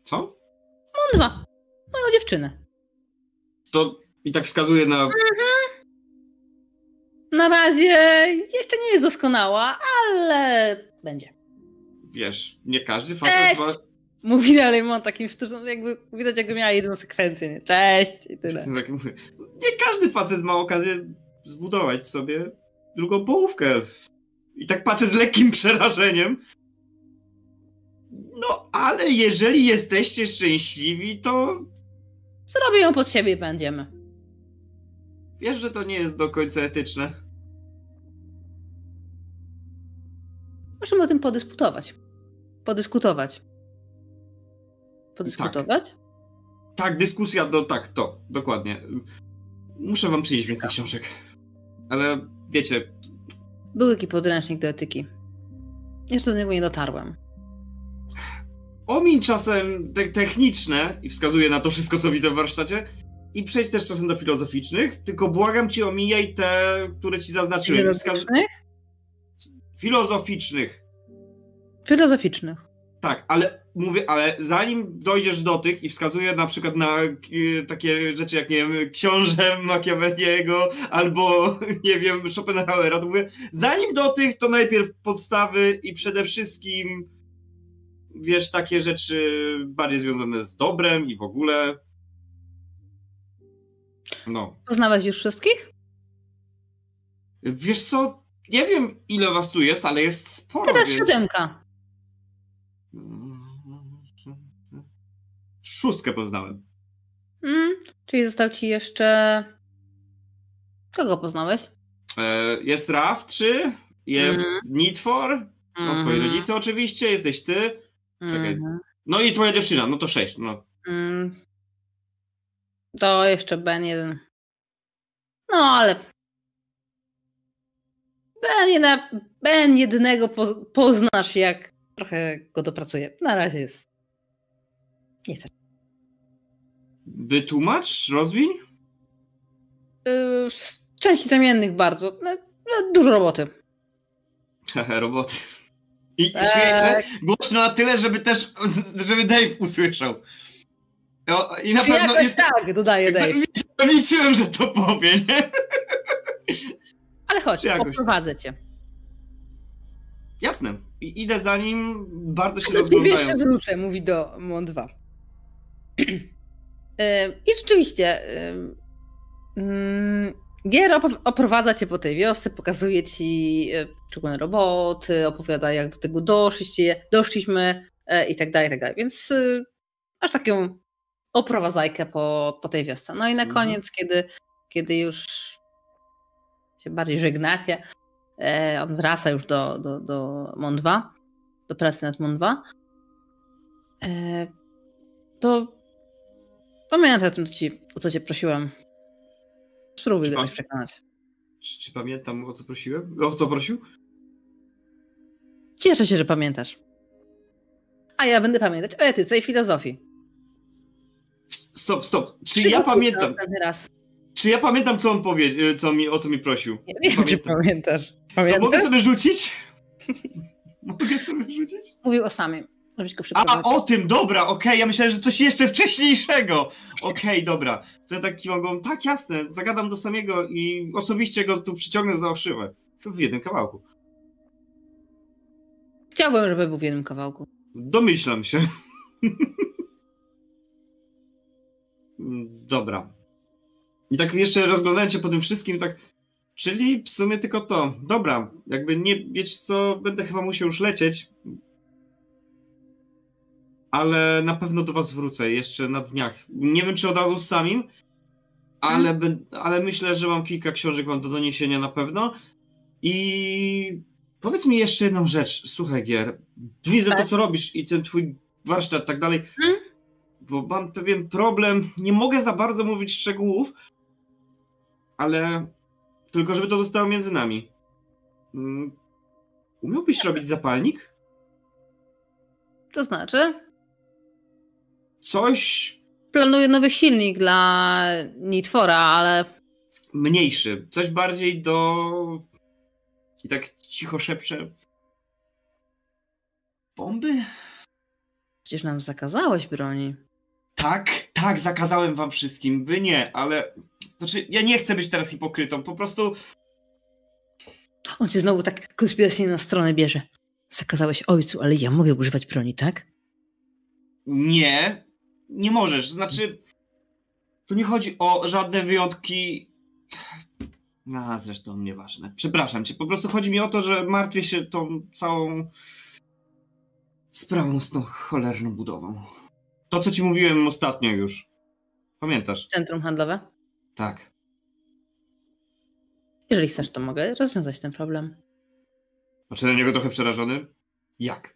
Co? Mon 2. Moją dziewczynę. To i tak wskazuje na. Mhm. Na razie jeszcze nie jest doskonała, ale będzie. Wiesz, nie każdy facet ma Mówi dalej, ma takim sztucznym, jakby widać jakby miała jedną sekwencję, nie? Cześć i tyle. Tak nie każdy facet ma okazję zbudować sobie drugą połówkę. I tak patrzę z lekkim przerażeniem. No, ale jeżeli jesteście szczęśliwi, to... Zrobię ją pod siebie i będziemy. Wiesz, że to nie jest do końca etyczne. Możemy o tym podyskutować. Podyskutować. Podyskutować? Tak. tak, dyskusja, do, tak, to, dokładnie. Muszę wam przynieść więcej książek. Ale wiecie... Był taki podręcznik do etyki. Jeszcze do niego nie dotarłem. Omiń czasem te techniczne i wskazuję na to wszystko, co widzę w warsztacie i przejdź też czasem do filozoficznych, tylko błagam cię omijaj te, które ci zaznaczyłem. Filozoficznych? Filozoficznych. Filozoficznych. Tak, ale mówię, ale zanim dojdziesz do tych i wskazuję na przykład na y, takie rzeczy jak, nie wiem, książę Machiavelliego albo, nie wiem, Schopenhauera, to mówię, zanim do tych, to najpierw podstawy i przede wszystkim, wiesz, takie rzeczy bardziej związane z dobrem i w ogóle. No. Poznałeś już wszystkich? Wiesz co, nie wiem ile was tu jest, ale jest sporo, Teraz więc... siódemka. Szóstkę poznałem. Mm, czyli został ci jeszcze... Kogo poznałeś? E, jest RAF 3, jest Mhm. Need for, są twoi Mhm. rodzice oczywiście, jesteś ty, Czekaj. Mhm. no i twoja dziewczyna, no to sześć. No. Mm. To jeszcze Ben jeden. No ale. Ben, jedna, ben jednego po, poznasz, jak trochę go dopracuje. Na razie jest. Nie chcę. Wytłumacz, rozwiń. Yy, z części zamiennych bardzo. No, no, dużo roboty. Roboty. I, Tak. śmiejesz się głośno na tyle, żeby też, żeby Dave usłyszał. O, I na Czy pewno... jakoś jest- tak, dodaje Dave. Liczyłem, że to powie, nie? Ale chodź, poprowadzę cię. Jasne. I idę za nim, bardzo się ciebie jeszcze wrócę, mówi do Mon 2. I rzeczywiście, ym, Gier oprowadza cię po tej wiosce, pokazuje ci e, poszczególne roboty, opowiada jak do tego doszliście, doszliśmy e, i tak dalej, i tak dalej. Więc y, masz taką oprowadzajkę po, po tej wiosce. No i na Mhm. koniec, kiedy, kiedy już się bardziej żegnacie, e, on wraca już do, do, do Mon 2, do pracy nad Mon 2, e, to pamiętaj o tym, co ci, o co cię prosiłem. Spróbuj Czy go przekonać. Czy, czy pamiętam, o co prosiłem? O co prosił? Cieszę się, że pamiętasz. A ja będę pamiętać o etyce i filozofii. Stop, stop. Czy Przygotuj ja pamiętam, raz. czy ja pamiętam, co on powie, co mi, o co mi prosił? Nie wiem, czy Pamiętam. pamiętasz. To Pamiętasz? mogę sobie rzucić? mogę sobie rzucić? Mówił o samym. Żebyś go A, o tym, dobra, okej, ja myślałem, że coś jeszcze wcześniejszego. Okej, dobra. To ja tak kiwam głową, tak jasne, zagadam do samego i osobiście go tu przyciągnę za oszywę. W jednym kawałku. Chciałbym, żeby był w jednym kawałku. Domyślam się. Dobra. I tak jeszcze rozglądając się po tym wszystkim, tak. Czyli w sumie tylko to. Dobra, jakby nie wiecie co, będę chyba musiał już lecieć. Ale na pewno do was wrócę jeszcze na dniach. Nie wiem, czy od razu z samim, ale, bę- ale myślę, że mam kilka książek wam do doniesienia na pewno. I powiedz mi jeszcze jedną rzecz. Słuchaj, Gier. Widzę to, Tak. co robisz i ten twój warsztat, tak dalej. Hmm? Bo mam pewien problem. Nie mogę za bardzo mówić szczegółów, ale tylko, żeby to zostało między nami. Mm, Umiałbyś robić zapalnik? To znaczy, Coś planuję nowy silnik dla Nitfora, ale mniejszy, coś bardziej do. I tak cicho szepczę. Bomby? przecież nam zakazałeś broni. Tak, tak, zakazałem wam wszystkim. Wy nie, ale. Znaczy, ja nie chcę być teraz hipokrytą. Po prostu On cię znowu tak konspiracyjnie na stronę bierze. Zakazałeś ojcu, ale ja mogę używać broni, tak? nie. Nie możesz. Znaczy. Tu nie chodzi o żadne wyjątki. No, zresztą nieważne. Przepraszam cię. Po prostu chodzi mi o to, że martwię się tą całą sprawą z tą cholerną budową. To, co ci mówiłem ostatnio już. Pamiętasz? Centrum handlowe. Tak. Jeżeli chcesz, to mogę rozwiązać ten problem. Znaczy na niego trochę przerażony? Jak?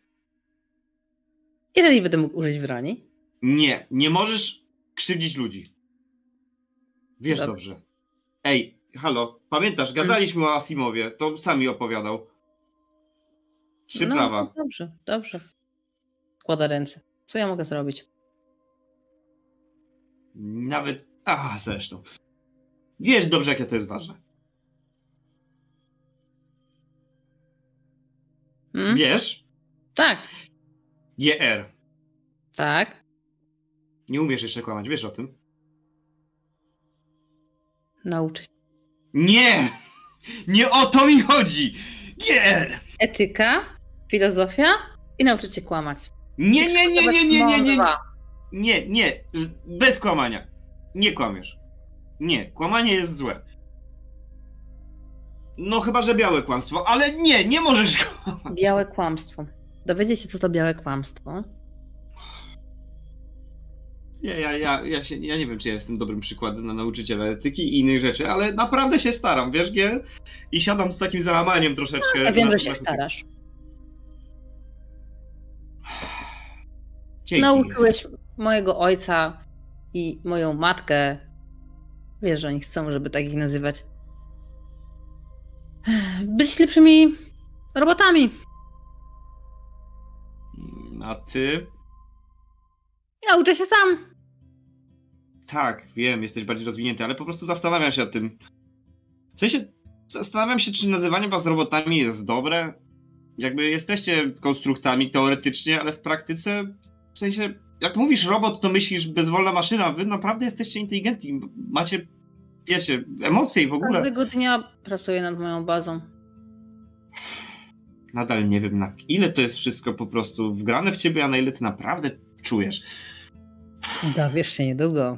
Jeżeli będę mógł użyć broni, Nie, nie możesz krzywdzić ludzi. Wiesz dobrze. Ej, halo, pamiętasz, gadaliśmy o Asimowie, to sami opowiadał. Trzy no, prawa. Dobrze, dobrze. Składa ręce. Co ja mogę zrobić? Nawet. A, zresztą. Wiesz dobrze, jakie to jest ważne. Hmm? Wiesz? Tak. GR. Tak. Nie umiesz jeszcze kłamać, wiesz o tym? Nauczę się. Nie! Nie o to mi chodzi! GR! Etyka, filozofia i nauczyć się kłamać. Nie, nie, nie, nie, nie, nie, nie, nie, nie, bez kłamania. Nie kłamiesz. Nie, kłamanie jest złe. No chyba, że białe kłamstwo, ale nie, nie możesz kłamać. Białe kłamstwo. Dowiedzieć się, co to białe kłamstwo. Nie, ja, ja, ja, się, ja nie wiem, czy ja jestem dobrym przykładem na nauczyciela etyki i innych rzeczy, ale naprawdę się staram, wiesz, Gier? I siadam z takim załamaniem troszeczkę. Ja wiem, na- że się na- starasz. Dzięki. Nauczyłeś mojego ojca i moją matkę. Wiesz, że oni chcą, żeby tak ich nazywać. Być lepszymi robotami. A ty? Ja uczę się sam. Tak, wiem, jesteś bardziej rozwinięty, ale po prostu zastanawiam się nad tym. W sensie, zastanawiam się, czy nazywanie was robotami jest dobre. Jakby jesteście konstruktami teoretycznie, ale w praktyce, w sensie, jak mówisz robot, to myślisz bezwolna maszyna. Wy naprawdę jesteście inteligentni. Macie, wiecie, emocje i w ogóle. Każdego dnia pracuję nad moją bazą. Nadal nie wiem, na ile to jest wszystko po prostu wgrane w ciebie, a na ile ty naprawdę czujesz. Dowiesz się niedługo.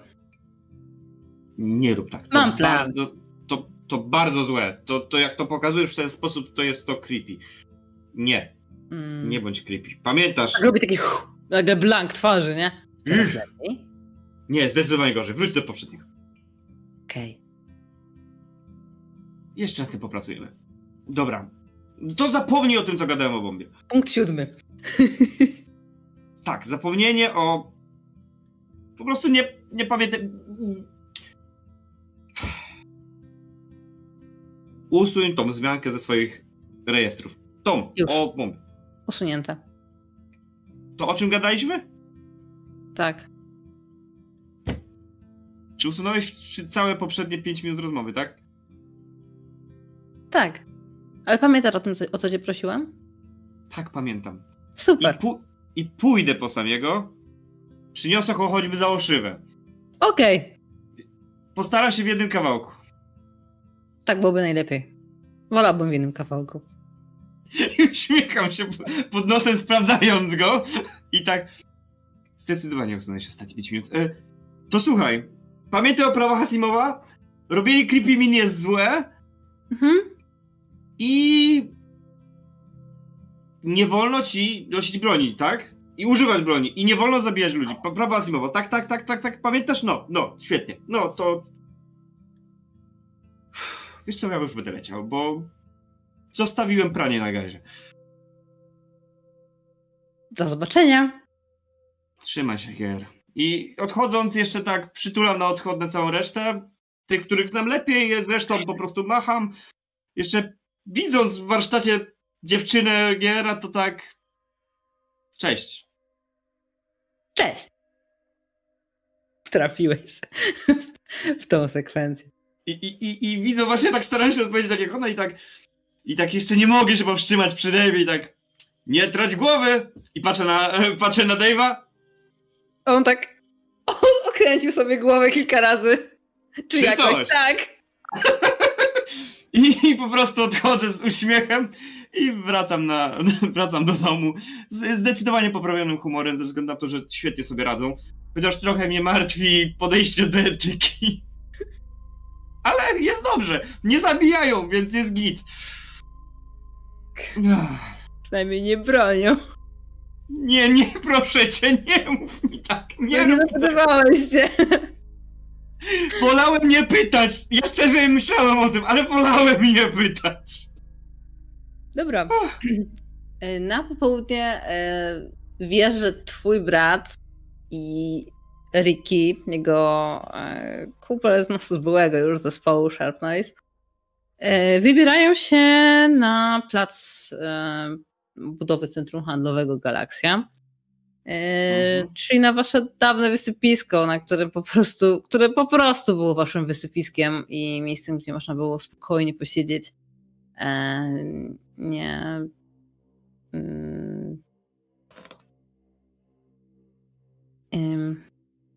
Nie rób tak. To Mam plan. Bardzo, to, to bardzo złe. To, to jak to pokazujesz w ten sposób, to jest to creepy. Nie, Mm. nie bądź creepy. Pamiętasz? Tak robi taki nagle blank twarzy, nie? Nie, zdecydowanie gorzej. Wróć do poprzedniego. Okej. Jeszcze nad tym popracujemy. Dobra. To zapomnij o tym, co gadałem o bombie. Punkt siódmy. Tak, zapomnienie o... Po prostu nie, nie pamiętam... Usuń tą wzmiankę ze swoich rejestrów. Tom, Już. o bombie. Usunięte. To o czym gadaliśmy? Tak. Czy usunąłeś czy całe poprzednie 5 minut rozmowy, tak? Tak. Ale pamiętasz o tym, o co cię prosiłam? Tak, pamiętam. I, Super. pu- I pójdę po samiego. Przyniosę go choćby za oszywę. Okej. Postaram się w jednym kawałku. Tak byłoby najlepiej. Wolałbym w jednym kawałku. I uśmiecham się pod nosem, sprawdzając go. I tak. Zdecydowanie usunąłeś ostatnie 5 minut. E, to słuchaj. Pamiętaj o prawach Asimowa? Robienie creepy min jest złe Mhm. i. Nie wolno ci nosić broni, tak? I używać broni. I nie wolno zabijać ludzi. Prawo Asimowa. Tak, tak, tak, tak, tak. Pamiętasz? No, no, świetnie. No, to. Wiesz co, ja już będę leciał, bo. Zostawiłem pranie na gazie. Do zobaczenia. Trzymaj się, Gier. I odchodząc jeszcze tak przytulam na odchodne całą resztę. Tych, których znam lepiej, zresztą po prostu macham. Jeszcze widząc w warsztacie dziewczynę Giera, to tak... Cześć. Cześć. Trafiłeś w tą sekwencję. I, i, i, I widzę właśnie tak staram się odpowiedzieć tak jak ona i tak... I tak jeszcze nie mogę się powstrzymać przy Dave'ie i tak... Nie trać głowy! I patrzę na, patrzę na Dave'a. On tak on okręcił sobie głowę kilka razy. Czy, Czy jakoś coś? tak. I po prostu odchodzę z uśmiechem i wracam, na, wracam do domu z zdecydowanie poprawionym humorem, ze względu na to, że świetnie sobie radzą. Chociaż trochę mnie martwi podejście do etyki. Ale jest dobrze. Nie zabijają, więc jest git. Przynajmniej nie bronią. Nie, nie, proszę cię, nie mów mi tak. Nie, zapytywałeś się. Wolałem nie pytać. Ja szczerze myślałem o tym, ale wolałem nie pytać. Dobra. E, Na popołudnie e, wiesz, że twój brat i Ricky, jego e, kumpel z nosu z byłego już zespołu Sharp Noise, wybierają się na plac budowy centrum handlowego Galaxia. E, Mhm. Czyli na wasze dawne wysypisko, na które po prostu, które po prostu było waszym wysypiskiem i miejscem, gdzie można było spokojnie posiedzieć nie. Mm.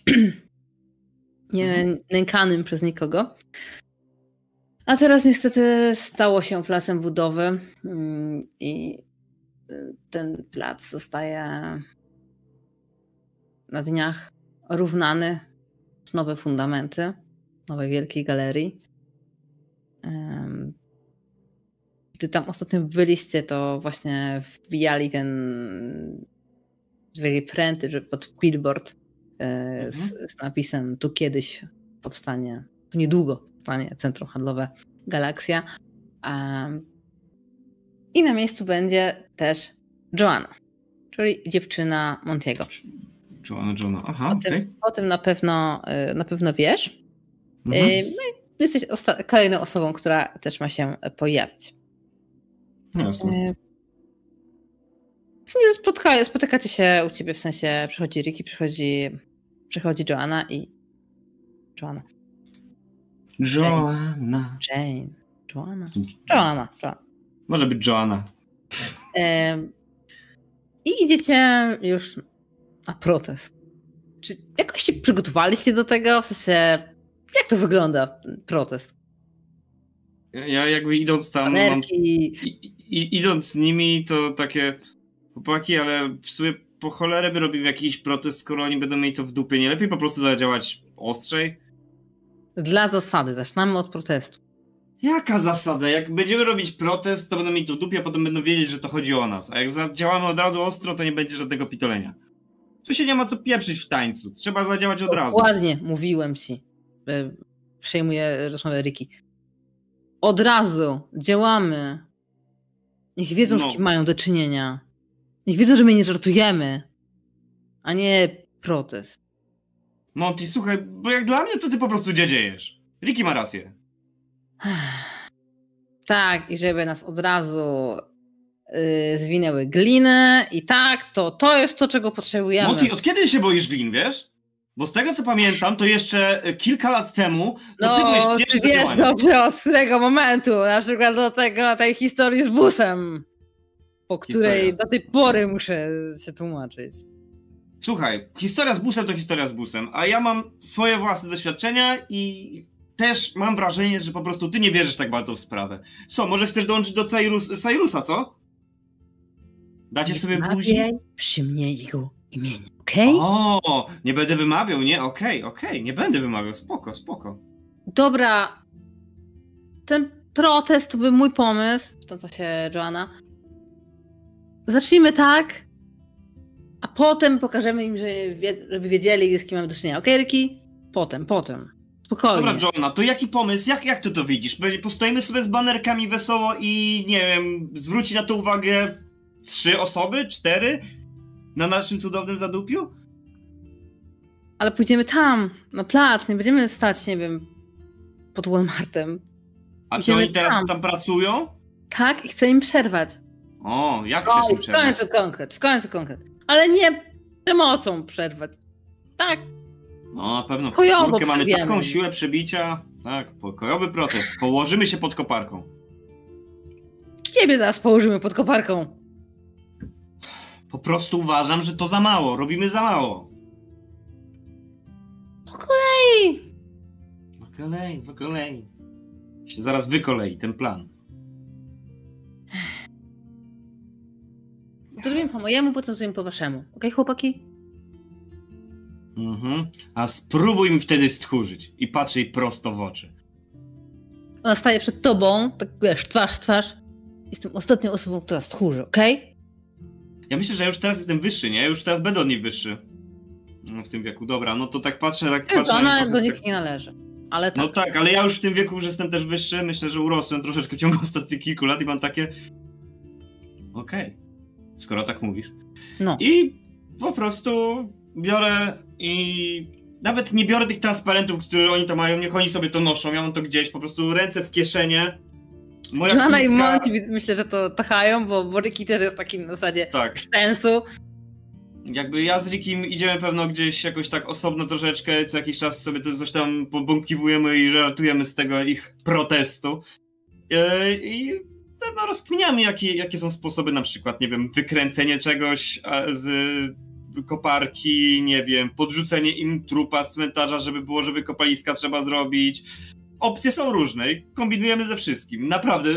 nie mhm. nękanym przez nikogo. A teraz niestety stało się placem budowy mm, i y, ten plac zostaje na dniach równany z nowe fundamenty nowej wielkiej galerii. E, gdy tam ostatnio byliście, to właśnie wbijali ten dwie pręty, że pod billboard e, z, mhm. z napisem tu kiedyś powstanie, tu niedługo powstanie centrum handlowe Galaksja. I na miejscu będzie też Joanna, czyli dziewczyna Montiego. Joanna, Joanna, aha, o, tym, okay. o tym na pewno, e, na pewno wiesz. Mhm. E, no jesteś osta- kolejną osobą, która też ma się pojawić. Jasne. Spotka, spotykacie się u ciebie, w sensie przychodzi Ricky, przychodzi, przychodzi Joanna i Joanna. Joanna. Jane. Joanna. Joanna. Joanna. Może być Joanna. I idziecie już na protest. Czy jakoś się przygotowaliście do tego? W sensie, jak to wygląda, protest? Ja jakby idąc tam. Mam, i, idąc z nimi, to takie chłopaki, ale w sumie po cholerę by robili jakiś protest, skoro oni będą mieli to w dupie. Nie lepiej po prostu zadziałać ostrzej? Dla zasady, zaczynamy od protestu. Jaka zasada? Jak będziemy robić protest, to będą mieć to w dupie, a potem będą wiedzieć, że to chodzi o nas. A jak zadziałamy od razu ostro, to nie będzie żadnego pitolenia. Tu się nie ma co pieprzyć w tańcu. Trzeba zadziałać od razu. Ładnie, mówiłem ci. Przejmuję rozmowę Riki. Od razu działamy. Niech wiedzą, no. z kim mają do czynienia. Niech wiedzą, że my nie żartujemy, a nie protest. Monty, słuchaj, bo jak dla mnie to ty po prostu dziedzejesz. Ricky ma rację. Tak, i żeby nas od razu yy, zwinęły gliny i tak, to to jest to, czego potrzebujemy. Monty, od kiedy się boisz glin, wiesz? Bo z tego co pamiętam, to jeszcze y, kilka lat temu to no, ty byłeś pierwszy ty wiesz dobrze od tego momentu, na przykład do tego, tej historii z busem, po której Historia. do tej pory muszę się tłumaczyć. Słuchaj, historia z busem to historia z busem, a ja mam swoje własne doświadczenia i też mam wrażenie, że po prostu ty nie wierzysz tak bardzo w sprawę. Co, może chcesz dołączyć do Cyrus, Cyrusa, co? Dacie nie sobie buzi? przy mnie jego imienia, okej? Okay? O, nie będę wymawiał, nie? Okej, okay, okej, okay. nie będę wymawiał, spoko, spoko. Dobra, ten protest to był mój pomysł, to co się Joanna. Zacznijmy tak, a potem pokażemy im, żeby wiedzieli, z kim mamy do czynienia. Okej, okay, Ryki? Potem, potem. Spokojnie. Dobra, Johna, to jaki pomysł? Jak, jak ty to widzisz? Postoimy sobie z banerkami wesoło i nie wiem, zwróci na to uwagę trzy osoby, cztery na naszym cudownym zadupiu? Ale pójdziemy tam, na plac, nie będziemy stać, nie wiem, pod Walmartem. A czy oni teraz tam. tam pracują? Tak, i chcę im przerwać. O, jak chcesz im przerwać? W końcu konkret, w końcu konkret. Ale nie przemocą przerwać. Tak. No na pewno Kojowo mamy taką siłę przebicia. Tak, pokojowy protest. Położymy się pod koparką. Ciebie zaraz położymy pod koparką. Po prostu uważam, że to za mało. Robimy za mało. Po kolei. Po kolei, po kolei. Się zaraz wykolei ten plan. To zrobimy po mojemu, potem zrobimy po waszemu. Okej, okay, chłopaki? Mhm. A spróbuj mi wtedy stchórzyć i patrz jej prosto w oczy. Ona staje przed tobą, tak wiesz, twarz twarz. Jestem ostatnią osobą, która stchórzy, okej? Okay? Ja myślę, że ja już teraz jestem wyższy, nie? Już teraz będę od niej wyższy. No, w tym wieku, dobra, no to tak patrzę, tak Tylko patrzę. Ona do nich tak... nie należy. Ale no tak. No tak, ale ja już w tym wieku już jestem też wyższy. Myślę, że urosłem troszeczkę w ciągu ostatnich kilku lat i mam takie. Okej. Okay skoro tak mówisz. No. I po prostu biorę i nawet nie biorę tych transparentów, które oni to mają, niech oni sobie to noszą, ja mam to gdzieś, po prostu ręce w kieszenie. Moja Joanna i Monty myślę, że to tachają, bo, bo Ricky też jest takim na zasadzie tak. sensu. Jakby ja z Rickim idziemy pewno gdzieś jakoś tak osobno troszeczkę, co jakiś czas sobie to coś tam pobąkiwujemy i żartujemy z tego ich protestu. Yy, I no, rozkminiamy, jakie, jakie są sposoby, na przykład, nie wiem, wykręcenie czegoś z koparki, nie wiem, podrzucenie im trupa z cmentarza, żeby było, że wykopaliska trzeba zrobić. Opcje są różne i kombinujemy ze wszystkim. Naprawdę,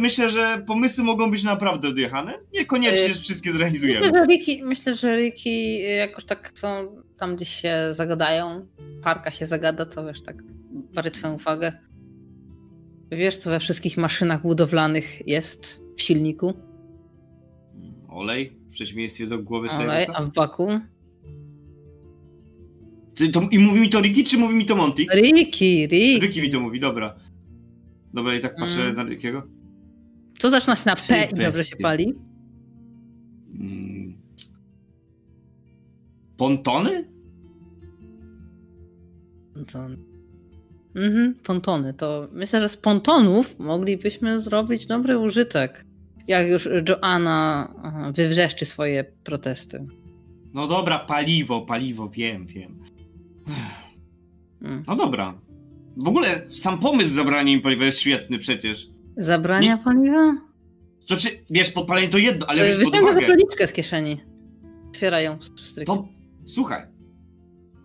myślę, że pomysły mogą być naprawdę odjechane. Niekoniecznie Y, wszystkie zrealizujemy. Myślę, że Riki, myślę, że Riki jakoś tak są tam gdzieś się zagadają. Parka się zagada, to wiesz, tak bardziej twoją uwagę. Wiesz, co we wszystkich maszynach budowlanych jest w silniku? Olej, w przeciwieństwie do głowy Olej, Sejusa. a w wakum? To, I mówi mi to Ricky, czy mówi mi to Monty? Riki, Riki. Ricky mi to mówi, dobra. Dobra, i tak patrzę Mm. na Rickiego. Co zaczyna się na P i dobrze się pali? Mm. Pontony? Ponton. Mhm, pontony. To myślę, że z pontonów moglibyśmy zrobić dobry użytek. Jak już Joanna wywrzeszczy swoje protesty. No dobra, paliwo, paliwo, wiem, wiem. Mm. No dobra. W ogóle sam pomysł zabrania im paliwa jest świetny przecież. Zabrania Nie- paliwa? To czy, wiesz, podpalenie to jedno, ale wiesz pod uwagę. zapalniczkę z kieszeni. Otwiera ją z pstrykiem. To, słuchaj,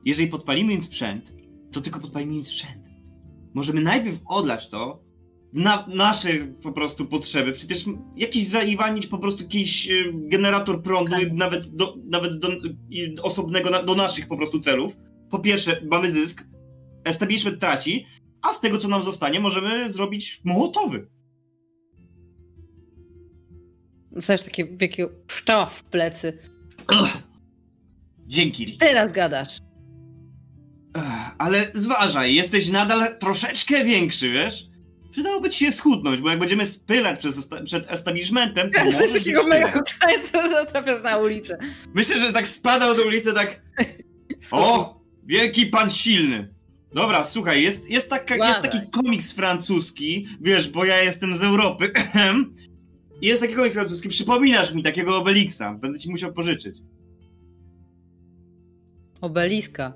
jeżeli podpalimy im sprzęt, to tylko podpalimy im sprzęt. Możemy najpierw odlać to na nasze po prostu potrzeby. Przecież jakiś zaiwanić po prostu jakiś y, generator prądu, Tak. nawet, do, nawet do, i osobnego na, do naszych po prostu celów. Po pierwsze, mamy zysk, establishment traci, a z tego, co nam zostanie, możemy zrobić mołotowy. Dostajesz takie wielkiego pszczoła w plecy. Dzięki, Rick. Teraz gadasz. Ale zważaj, jesteś nadal troszeczkę większy, wiesz? Przydałoby ci się schudnąć, bo jak będziemy spylać przez przed establishmentem, to Jesteś takiego mega tyle. uczańca, zatrafiasz na ulicę. Myślę, że tak spadał do ulicy, tak o, wielki pan silny. Dobra, słuchaj, jest, jest, taka, jest taki komiks francuski, wiesz, bo ja jestem z Europy. Jest taki komiks francuski, przypominasz mi takiego Obelixa, będę ci musiał pożyczyć. Obeliska.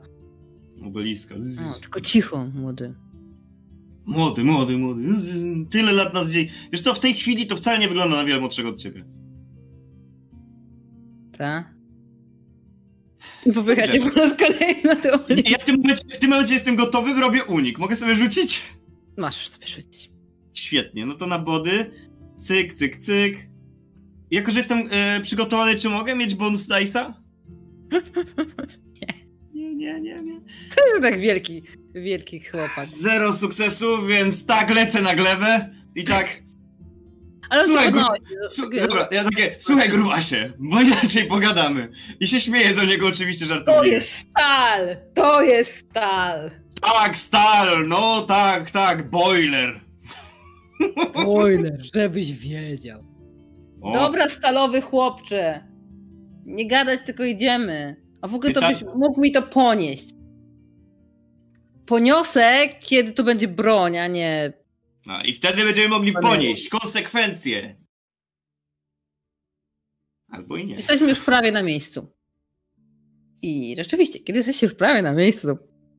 Obeliska. O, tylko cicho, młody. Młody, młody, młody. Tyle lat nas dzieli. Wiesz co, w tej chwili to wcale nie wygląda na wiele młodszego od ciebie. Ta? Dobrze. po raz kolejny na ulicę. ja w tym, momencie, w tym momencie jestem gotowy, robię unik. Mogę sobie rzucić? Masz sobie rzucić. Świetnie, no to na body. Cyk, cyk, cyk. Jako, że jestem e, przygotowany, czy mogę mieć bonus dice'a? Nie, nie, nie, nie. To jest tak wielki, wielki chłopak. Zero sukcesów, więc tak lecę na glebę i tak. Ale Słuchaj, to, no, Su- dobra, ja takie, słuchaj grubasie, bo inaczej pogadamy. I się śmieję do niego oczywiście to żartobliwie. jest stal! To jest stal! Tak, stal, no tak, tak, boiler. Boiler, żebyś wiedział. O, Dobra, stalowy chłopcze. Nie gadać, tylko idziemy. A w ogóle to byś mógł mi to ponieść. Poniosę, kiedy to będzie broń, a nie... A, I wtedy będziemy mogli ponieść konsekwencje. Albo i nie. Jesteśmy już prawie na miejscu. I rzeczywiście, kiedy jesteście już prawie na miejscu,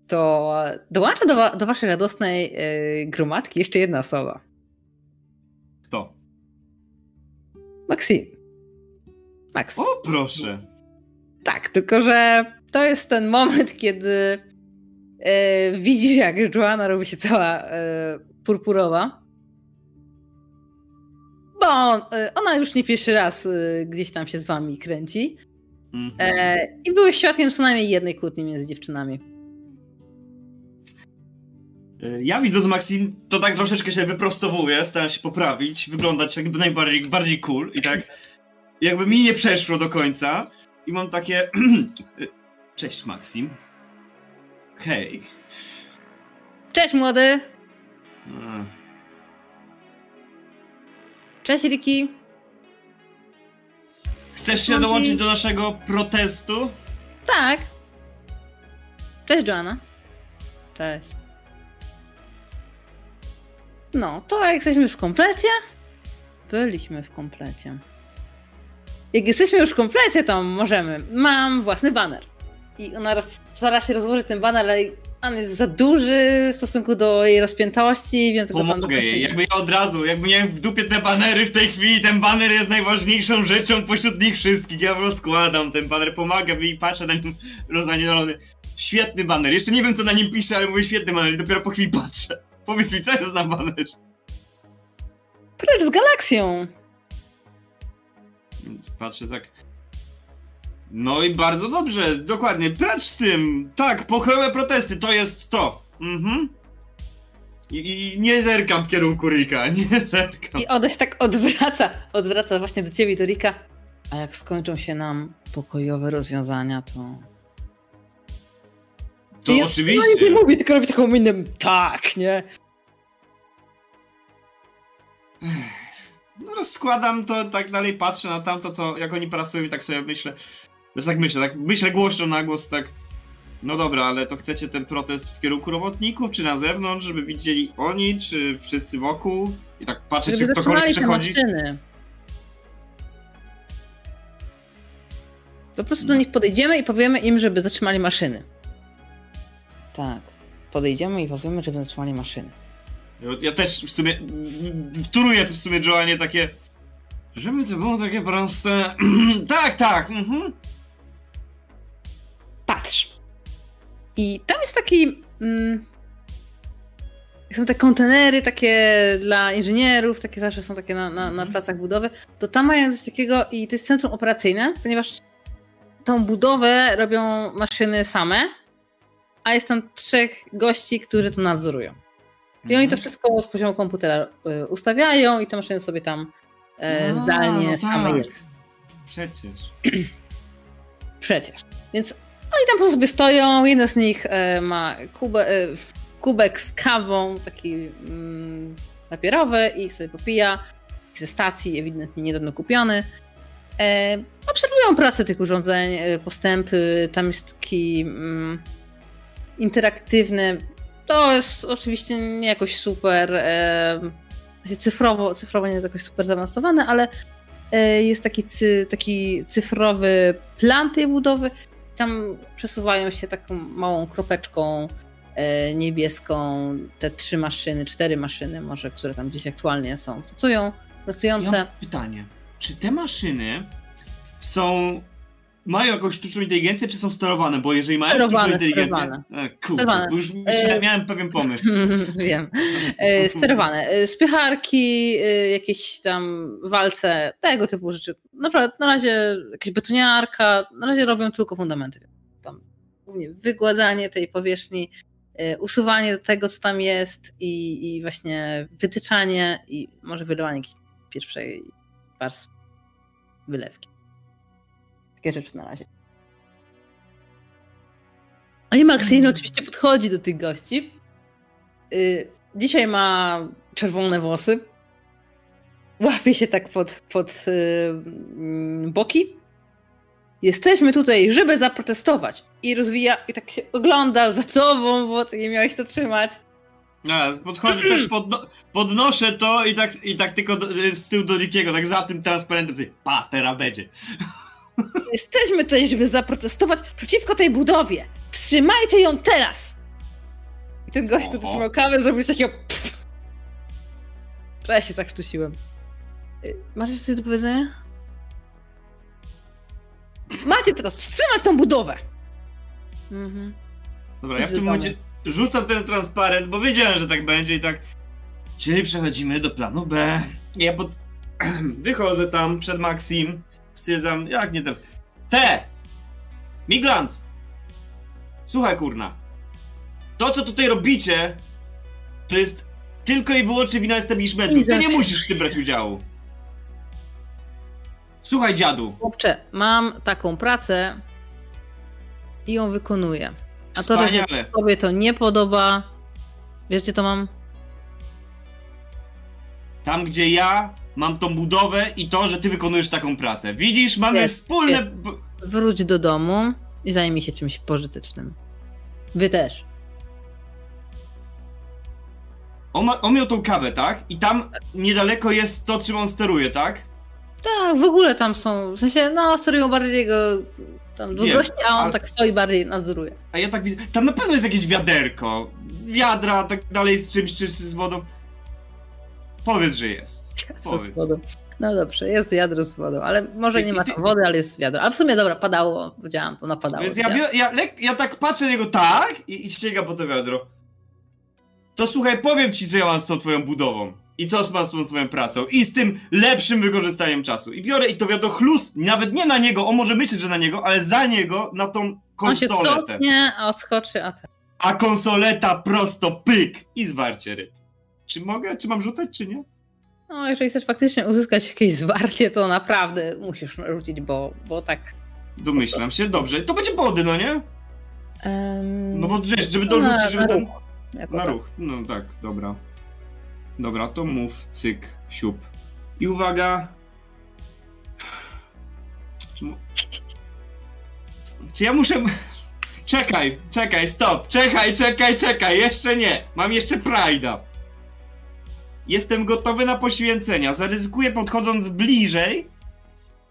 to dołącza do, wa- do waszej radosnej yy, gromadki jeszcze jedna osoba. Kto? Maxine. Max. O, proszę. Tak, tylko że to jest ten moment, kiedy e, widzisz, jak Joanna robi się cała e, purpurowa. Bo e, ona już nie pierwszy raz e, gdzieś tam się z wami kręci. Mhm. E, I były świadkiem co najmniej jednej kłótni między dziewczynami. E, Ja widząc Maxine, to tak troszeczkę się wyprostowuję, staram się poprawić, wyglądać jakby najbardziej bardziej cool i tak jakby mi nie przeszło do końca i mam takie Cześć Maxim. Hej. Cześć młody! Cześć Riki! Chcesz się dołączyć do naszego protestu? Tak! Cześć Joanna. Cześć. No, to jak jesteśmy już w komplecie? Byliśmy w komplecie. Jak jesteśmy już w komplecie, to możemy. Mam własny baner. I ona raz, stara się rozłożyć ten baner, ale on jest za duży w stosunku do jej rozpiętości, więc Pomogę jej, jakby ja od razu, jakby miałem w dupie te banery w tej chwili, ten baner jest najważniejszą rzeczą pośród nich wszystkich, ja rozkładam ten baner, pomagam i patrzę na nim rozanielony. Świetny baner, jeszcze nie wiem co na nim pisze, ale mówię świetny baner i dopiero po chwili patrzę. Powiedz mi, co jest na banerze? Precz z galaksją! Patrzę tak. No i bardzo dobrze, dokładnie, precz z tym. Tak, pokojowe protesty, to jest to. Mhm. I, I nie zerkam w kierunku Rika, nie zerkam. I ona się tak odwraca, odwraca właśnie do ciebie, do Rika. A jak skończą się nam pokojowe rozwiązania, to... To I- oczywiście. No nic nie mówi, tylko robi taką minę, tak, nie? No, rozkładam to, tak dalej patrzę na tamto, co, jak oni pracują i tak sobie myślę. Też tak myślę, tak myślę głośno na głos, tak. No dobra, ale to chcecie ten protest w kierunku robotników, czy na zewnątrz, żeby widzieli oni, czy wszyscy wokół? I tak patrzę, czy ktokolwiek te przechodzi. maszyny. Po prostu do nich podejdziemy i powiemy im, żeby zatrzymali maszyny. Tak. Podejdziemy i powiemy, żeby zatrzymali maszyny. Ja, ja też w sumie wtóruję w sumie Joanie takie. Żeby to było takie proste. tak, tak. Mhm. Patrz. I tam jest taki. Mm, są te kontenery takie dla inżynierów, takie zawsze są takie na, na, na Mhm. placach budowy. To tam mają coś takiego i to jest centrum operacyjne, ponieważ tą budowę robią maszyny same, a jest tam trzech gości, którzy to nadzorują. I oni to Mhm. wszystko z poziomu komputera y, ustawiają i te maszyny sobie tam e, A, zdalnie no same tak. jeżdżą. Przecież. Przecież. Więc oni tam po prostu sobie stoją. Jeden z nich e, ma kubę, e, kubek z kawą, taki mm, papierowy i sobie popija. Ze stacji, ewidentnie niedawno kupiony. E, obserwują pracę tych urządzeń, e, postępy. Tam jest taki mm, interaktywny. To jest oczywiście nie jakoś super. E, cyfrowo, cyfrowo nie jest jakoś super zaawansowane, ale e, jest taki, cy, taki cyfrowy plan tej budowy. Tam przesuwają się taką małą kropeczką e, niebieską te trzy maszyny, cztery maszyny może, które tam gdzieś aktualnie są, pracują, Ja pracujące. mam pytanie. Czy te maszyny są. Mają jakąś sztuczną inteligencję, czy są sterowane? Bo jeżeli mają Sterowane, sztuczną inteligencję. sterowane. E, kurde, Sterowane. bo już myślałem, E, miałem pewien pomysł. Wiem. E, Sterowane. Spycharki, jakieś tam walce, tego typu rzeczy. Naprawdę, na razie jakaś betoniarka, na razie robią tylko fundamenty. Tam głównie wygładzanie tej powierzchni, usuwanie tego, co tam jest i, i właśnie wytyczanie i może wylewanie jakiejś pierwszej warstwy wylewki. Takie rzeczy na razie. I Maxine oczywiście podchodzi do tych gości. Y, Dzisiaj ma czerwone włosy. Łapie się tak pod, pod y, mm, boki. Jesteśmy tutaj, żeby zaprotestować. I rozwija, i tak się ogląda za tobą, bo ty nie miałeś to trzymać. A, podchodzę też, podno podnoszę to i tak, i tak tylko do, z tyłu do Rickiego, tak za tym transparentem, ty, pa, teraz będzie. Jesteśmy tutaj, żeby zaprotestować przeciwko tej budowie. Wstrzymajcie ją teraz! I ten gość, który Oho. trzymał kawę, zrobił takiego. Pff. Ja się zakrztusiłem. Y, Masz jeszcze coś do powiedzenia? Macie teraz wstrzymać tą budowę! Mhm. Dobra, ja w tym momencie rzucam ten transparent, bo wiedziałem, że tak będzie i tak. Czyli przechodzimy do planu B. Ja pod... wychodzę tam przed Maxim, stwierdzam, jak nie ten. Te! Miglans! Słuchaj, kurna. To, co tutaj robicie, to jest tylko i wyłącznie wina establishmentu. Ty nie musisz w tym brać udziału. Słuchaj, dziadu. Chłopcze, mam taką pracę i ją wykonuję. A to, że Wspaniale. tobie to nie podoba, wiesz gdzie to mam? Tam, gdzie ja mam tą budowę i to, że ty wykonujesz taką pracę. Widzisz, mamy Jest, wspólne. Wróć do domu i zajmij się czymś pożytecznym. Wy też. On, ma, on miał tą kawę, tak? I tam niedaleko jest to, czym on steruje, tak? Tak, w ogóle tam są, w sensie, no, sterują bardziej jego tam Wiem, długości, a on ale- tak stoi bardziej nadzoruje. A ja tak widzę, tam na pewno jest jakieś wiaderko, wiadra, tak dalej z czymś, czy z wodą. Powiedz, że jest. Wiadro z wodą. No dobrze, jest wiadro z wodą, ale może nie ma tam wody, ale jest wiadro. A w sumie dobra, padało, powiedziałam, to napadało. Więc ja, ja, ja tak patrzę na niego tak i, i po to wiadro. To słuchaj, powiem ci, co ja mam z tą twoją budową. I co mam z tą twoją pracą. I z tym lepszym wykorzystaniem czasu. I biorę i to wiadro chlus, nawet nie na niego, on może myśleć, że na niego, ale za niego, na tą On się cofnie, a odskoczy, a ten. A konsoleta prosto pyk i zwarcie ryb. Czy mogę? Czy mam rzucać, czy nie? No, jeżeli chcesz faktycznie uzyskać jakieś zwarcie, to naprawdę musisz rzucić, bo, bo tak. Domyślam się, dobrze. To będzie body, no nie? em, No bo wiesz, żeby na- dorzucić, żeby na ruch. Na tak. ruch, no tak, dobra. Dobra, to mów, cyk, siup. I uwaga. Czy, mu... Czy ja muszę. Czekaj, czekaj, stop, czekaj, czekaj, czekaj, jeszcze nie. Mam jeszcze Pride'a. Jestem gotowy na poświęcenia. Zaryzykuję podchodząc bliżej,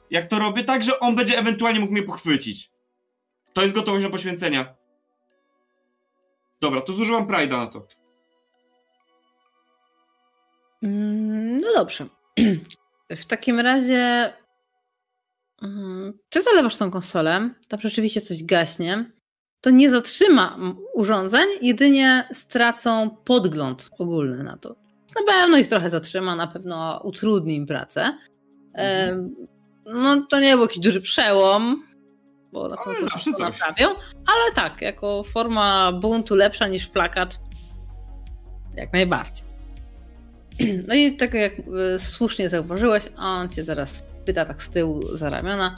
jak to robię, tak, że on będzie ewentualnie mógł mnie pochwycić. To jest gotowość na poświęcenia. Dobra, to zużyłam Pride'a na to. Mm, No dobrze. W takim razie. mm, Czy zalewasz tą konsolę? Tam rzeczywiście coś gaśnie. To nie zatrzyma urządzeń, jedynie stracą podgląd ogólny na to. Na pewno ich trochę zatrzyma, na pewno utrudni im pracę. Em, No to nie był jakiś duży przełom, bo na pewno to wszystko naprawią, ale tak, jako forma buntu lepsza niż plakat, jak najbardziej. No i tak jak y, słusznie zauważyłeś, on cię zaraz pyta tak z tyłu za ramiona,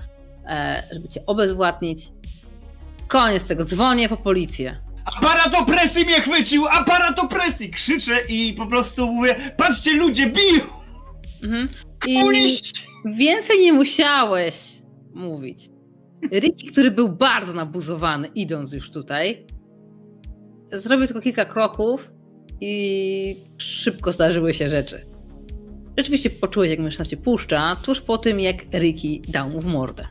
e, żeby cię obezwładnić. Koniec tego, dzwonię po policję. Aparat opresji mnie chwycił! Aparat opresji! Krzyczę i po prostu mówię, patrzcie ludzie, biją! Mhm. Więcej nie musiałeś mówić. Ricky, który był bardzo nabuzowany, idąc już tutaj, zrobił tylko kilka kroków i szybko zdarzyły się rzeczy. Rzeczywiście poczułeś, jak myszna cię puszcza, tuż po tym, jak Ricky dał mu w mordę.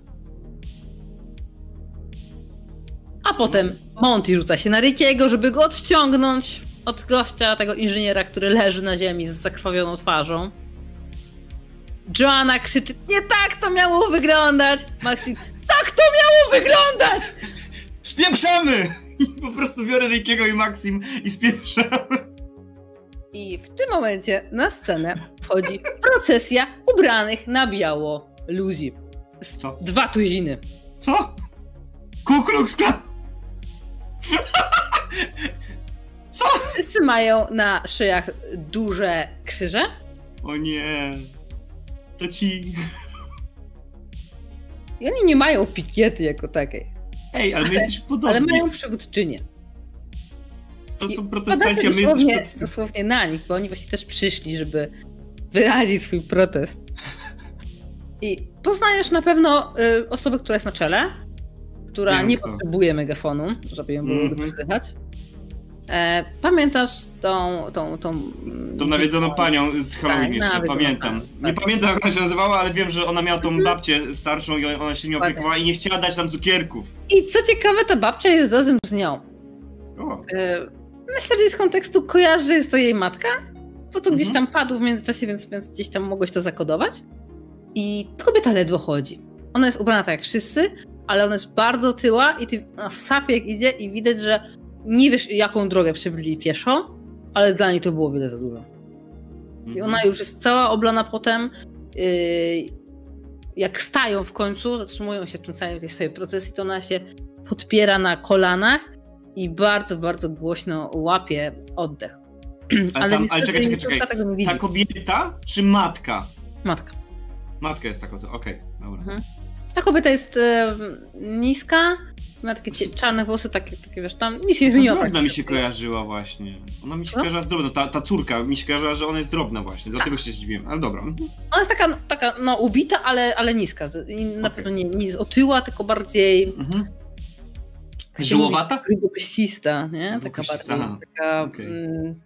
A potem Monty rzuca się na Rickiego, żeby go odciągnąć od gościa, tego inżyniera, który leży na ziemi z zakrwawioną twarzą. Joanna krzyczy, nie tak to miało wyglądać! Maxine, tak to miało wyglądać! Spieprzamy! I po prostu biorę Rickiego i Maxim i spieprzamy. I w tym momencie na scenę wchodzi procesja ubranych na biało ludzi. Co? Dwa tuziny. Co? Ku Klux Klan! Co? Wszyscy mają na szyjach duże krzyże. O nie. To ci. I oni nie mają pikiety jako takiej, Ej, ale my jesteśmy podobni. ale mają przywódczynię. To są protestanci, a my jesteśmy dosłownie, protestanci. dosłownie na nich, bo oni właśnie też przyszli, żeby wyrazić swój protest. I poznajesz na pewno y, osobę, która jest na czele, która nie potrzebuje megafonu, żeby ją było Mhm. dobrze słychać. E, pamiętasz tą, tą, tą... mm, Tą nawiedzoną panią z Halloween Tak, jeszcze, pamiętam. panią, Nie tak. pamiętam jak ona się nazywała, ale wiem, że ona miała tą babcię starszą i ona się nie opiekowała i nie chciała dać nam cukierków. I co ciekawe, ta babcia jest razem z nią. O, E, myślę, że z kontekstu kojarzy, że jest to jej matka, bo to gdzieś Mhm. tam padło w międzyczasie, więc, więc gdzieś tam mogłeś to zakodować. I ta kobieta ledwo chodzi. Ona jest ubrana tak jak wszyscy, ale ona jest bardzo tyła i ty na sapie jak idzie i widać, że nie wiesz jaką drogę przebyli pieszo, ale dla niej to było wiele za dużo. I mhm. ona już jest cała oblana potem. Yy, jak stają w końcu, zatrzymują się w tym całej tej swojej procesji, to ona się podpiera na kolanach i bardzo, bardzo głośno łapie oddech. Ale tam- ale czekaj, czekaj, czekaj. Ta kobieta czy matka? Matka. Matka jest taka, okej, dobra. Mhm. Ta kobieta jest e, niska, ma takie cie- czarne włosy, takie, takie wiesz, tam nic nie zmieniło. Drobna mi się kojarzyła właśnie. Ona mi się kojarzyła z drobna. Ta, ta córka mi się kojarzyła, że ona jest drobna właśnie. Dlatego się zdziwiłem. Ale dobra. Mhm. Ona jest taka, taka no, ubita, ale, ale niska. Z- I na Okej. pewno nie, nie otyła, tylko bardziej Mhm. Się Żyłowata? Grubokoścista, nie? Taka Grubokoścista, bardziej, aha. taka... Okej. Mm,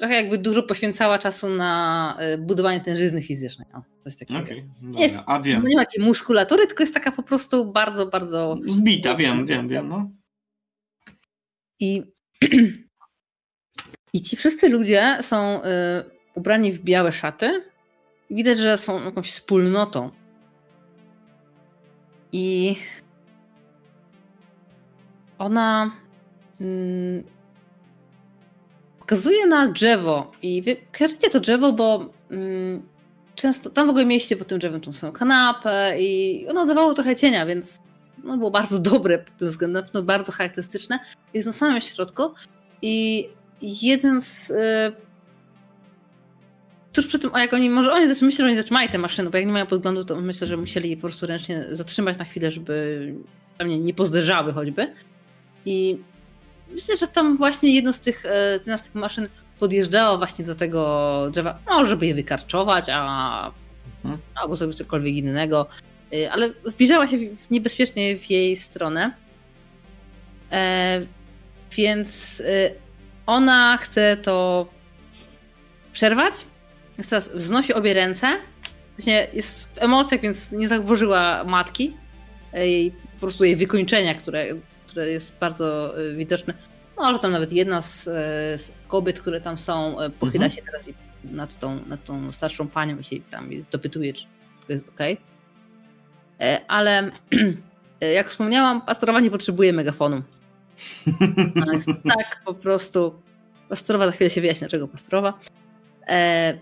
trochę jakby dużo poświęcała czasu na y, budowanie tężyzny fizycznej. O, coś takiego. Okej, Nie jest- a wiem. Nie ma takiej muskulatury, tylko jest taka po prostu bardzo, bardzo Zbita, wiem, wiem, wiem, no. I, I ci wszyscy ludzie są y, ubrani w białe szaty. Widać, że są jakąś wspólnotą. I ona mm, pokazuje na drzewo. I wy kojarzycie to drzewo, bo mm, często tam w ogóle mieliście pod tym drzewem tą swoją kanapę i ono dawało trochę cienia, więc no, było bardzo dobre pod tym względem, no, bardzo charakterystyczne. Jest na samym środku i jeden z... Y, tuż przy tym, jak oni, może oni zaczą- myślę, że oni zatrzymali tę maszynę, bo jak nie mają podglądu, to myślę, że musieli po prostu ręcznie zatrzymać na chwilę, żeby pewnie nie pozderzały choćby. I myślę, że tam właśnie jedno z tych, e, jedna z tych maszyn podjeżdżało właśnie do tego drzewa, no, żeby je wykarczować, a, Mhm. albo zrobić cokolwiek innego. Y, Ale zbliżała się niebezpiecznie w jej stronę. E, więc y, ona chce to przerwać. Więc teraz wznosi obie ręce. Właśnie jest w emocjach, więc nie zauważyła matki. e, Jej, po prostu jej wykończenia, które, które jest bardzo y, widoczne. Może tam nawet jedna z, e, z kobiet, które tam są, e, pochyla Mhm. się teraz i nad tą, nad tą starszą panią i się tam dopytuje, czy to jest ok. Ale e, jak wspomniałam, pastorowa nie potrzebuje megafonu. Ona jest tak po prostu. Pastorowa, za chwilę się wyjaśni, dlaczego pastorowa. E,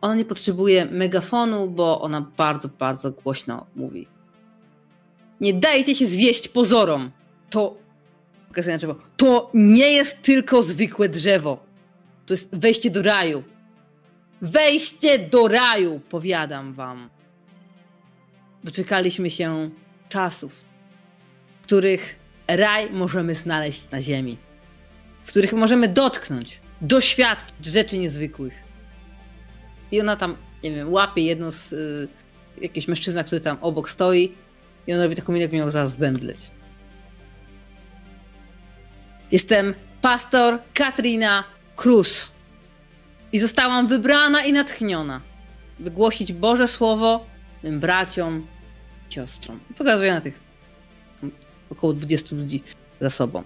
ona nie potrzebuje megafonu, bo ona bardzo, bardzo głośno mówi. Nie dajcie się zwieść pozorom. To. Pokazuję na drzewo. To nie jest tylko zwykłe drzewo. To jest wejście do raju. Wejście do raju, powiadam wam. Doczekaliśmy się czasów, w których raj możemy znaleźć na ziemi, w których możemy dotknąć, doświadczyć rzeczy niezwykłych. I ona tam, nie wiem, łapie jedno z y, jakiegoś mężczyzna, który tam obok stoi i on robi taką minę, miał zaraz zemdleć. Jestem pastor Katrina Cruz i zostałam wybrana i natchniona, by głosić Boże Słowo mym braciom, siostrom. Pokazuję na tych około 20 ludzi za sobą.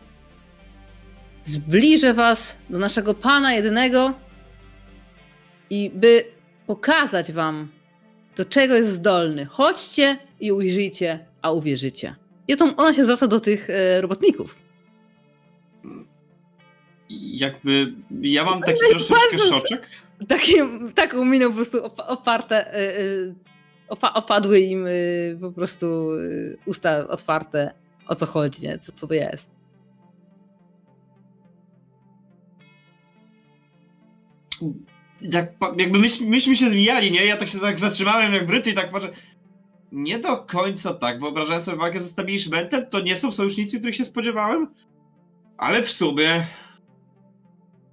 Zbliżę was do naszego Pana jedynego i by pokazać wam, do czego jest zdolny. Chodźcie i ujrzyjcie, a uwierzycie. I to ona się zwraca do tych e, robotników. Jakby ja mam taki troszeczkę szoczek. Takim, taką miną po prostu opa- oparte, e, e, opa- opadły im e, po prostu usta otwarte, o co chodzi, nie? Co, co to jest. Jak, jakby myśmy, myśmy się zmijali, nie? Ja tak się tak zatrzymałem jak wryty i tak patrzę. Nie do końca tak. Wyobrażałem sobie walkę ze establishmentem. To nie są sojusznicy, których się spodziewałem. Ale w sumie...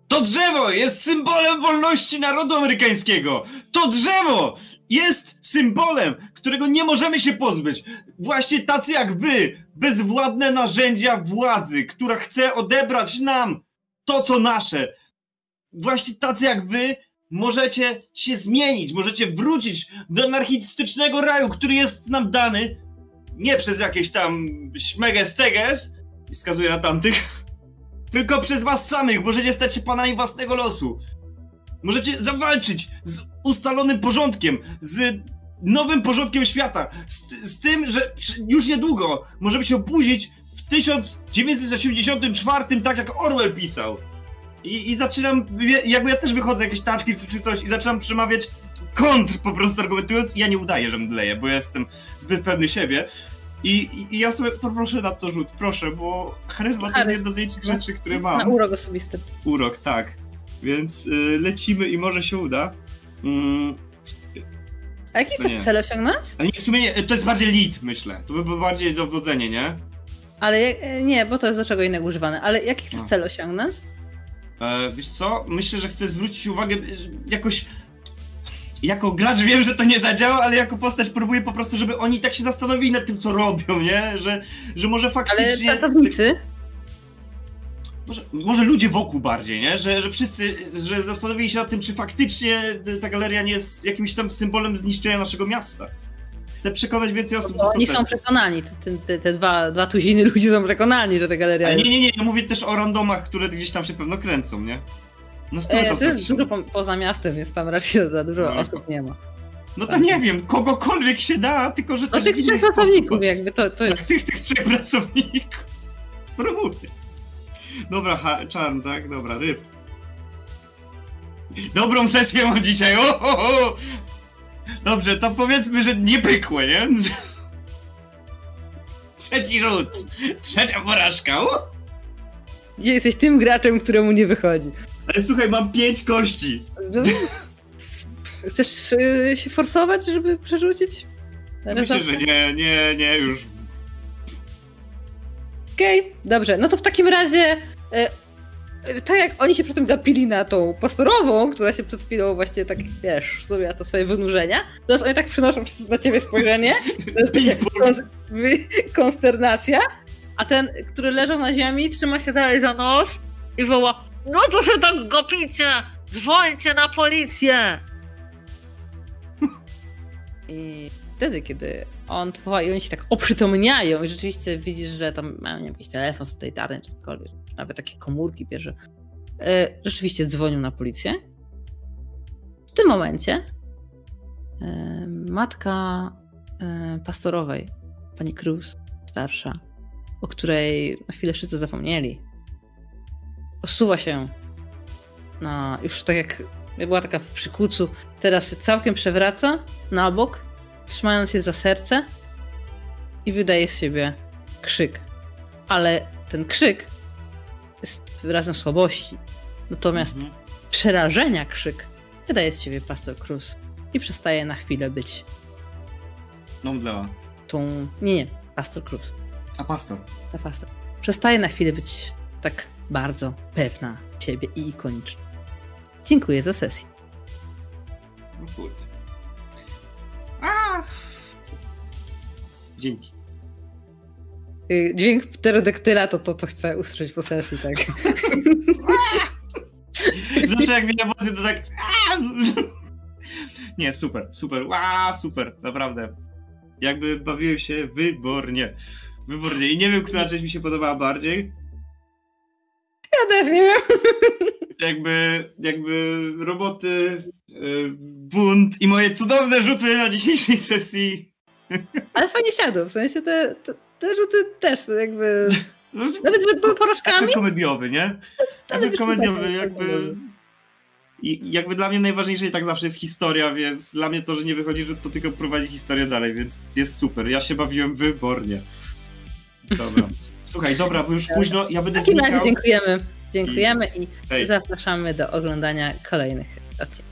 To drzewo jest symbolem wolności narodu amerykańskiego! To drzewo jest symbolem, którego nie możemy się pozbyć. Właśnie tacy jak wy, bezwładne narzędzia władzy, która chce odebrać nam to, co nasze. Właśnie tacy jak wy możecie się zmienić, możecie wrócić do anarchistycznego raju, który jest nam dany nie przez jakieś tam śmeges teges, i wskazuję na tamtych, tylko przez was samych. Możecie stać się panami własnego losu. Możecie zawalczyć z ustalonym porządkiem, z nowym porządkiem świata, z, z tym, że już niedługo możemy się obudzić w 1984, tak jak Orwell pisał. I, I zaczynam, jakby ja też wychodzę jakieś taczki czy coś i zaczynam przemawiać kontr po prostu argumentując i ja nie udaję, że mdleję, bo ja jestem zbyt pewny siebie. I, i, ja sobie poproszę na to rzut, proszę, bo charyzma to jest jedna z największych rzeczy, które Na mam. urok osobisty. Urok, tak. Więc y, lecimy i może się uda. Mm, A jaki chcesz cel osiągnąć? ale nie, w sumie nie, to jest bardziej lead, myślę. To by było bardziej dowodzenie, nie? Ale e, nie, bo to jest do czego innego używane. Ale jaki chcesz No. cel osiągnąć? E, wiesz co? Myślę, że chcę zwrócić uwagę jakoś. Jako gracz wiem, że to nie zadziała, ale jako postać próbuję po prostu, żeby oni tak się zastanowili nad tym, co robią, nie? Że, że może Ale faktycznie. pracownicy? może, może ludzie wokół bardziej, nie? Że, że wszyscy, że zastanowili się nad tym, czy faktycznie ta galeria nie jest jakimś tam symbolem zniszczenia naszego miasta. Chcę przekonać więcej osób do oni są przekonani, te, te, te dwa, dwa tuziny ludzi są przekonani, że ta galeria Ale jest... nie, nie, nie, ja mówię też o randomach, które gdzieś tam się pewno kręcą, nie? No E, to jest dużo po, poza miastem, więc tam raczej za dużo No. osób nie ma. No to nie wiem, kogokolwiek się da, tylko że No tych trzech pracowników jakby to, to Tak, jest... tych, tych trzech pracowników. Próbuję. Dobra, ha, czarn, tak? Dobra, ryb. Dobrą sesję mam dzisiaj. O, o, o. Dobrze, to powiedzmy, że nie pykło, nie? Trzeci rzut. Trzecia porażka. Gdzie jesteś tym graczem, któremu nie wychodzi. Ale słuchaj, mam pięć kości. No, Chcesz y, się forsować, żeby przerzucić? Myślę, że nie, nie, nie, już. Okej, dobrze. No to w takim razie, e, tak jak oni się przy tym gapili na tą pastorową, która się przed chwilą właśnie tak, wiesz, zrobiła to swoje wynurzenia, teraz oni tak przynoszą na ciebie spojrzenie, to jest taka wy- konsternacja, a ten, który leżał na ziemi, trzyma się dalej za nóż i woła No to się tak gapicie! Dzwońcie na policję! I wtedy, kiedy on to oni się tak oprzytomniają i rzeczywiście widzisz, że tam mają jakiś telefon satelitarny czy cokolwiek, nawet takie komórki bierze. E, rzeczywiście dzwonią na policję. W tym momencie e, matka e, pastorowej, pani Cruz, starsza, o której na chwilę wszyscy zapomnieli, osuwa się na, już tak jak była taka w przykucu, teraz się całkiem przewraca na bok, trzymając się za serce i wydaje z siebie krzyk. Ale ten krzyk jest wyrazem słabości. Natomiast Mhm. przerażenia krzyk wydaje z siebie pastor Cruz i przestaje na chwilę być No mdlała. tą... Nie, nie, pastor Cruz. A pastor. Ta pastor. Przestaje na chwilę być tak bardzo pewna siebie i ikoniczna. Dziękuję za sesję. No kurde. A! Dzięki. Y, Dźwięk pterodektyla to to, co chcę usłyszeć po sesji, tak. Zawsze jak widzę emocje, to tak. Nie, super, super. Ła, super, naprawdę. Jakby bawiłem się wybornie. Wybornie. I nie wiem, która część mi się podobała bardziej. Ja też nie wiem. Jakby, jakby roboty, y, bunt i moje cudowne rzuty na dzisiejszej sesji. Ale fajnie siadło, w sensie te, te, te rzuty też jakby... Nawet, że były porażkami, Efekt komediowy, nie? Efekt komediowy, tak, jakby. I jakby dla mnie najważniejsze i tak zawsze jest historia, więc dla mnie to, że nie wychodzi, że to tylko prowadzi historię dalej, więc jest super. Ja się bawiłem wybornie. Dobra. Słuchaj, dobra, bo już późno, ja w będę takim razie znikał. dziękujemy. Dziękujemy i Hej. zapraszamy do oglądania kolejnych odcinków.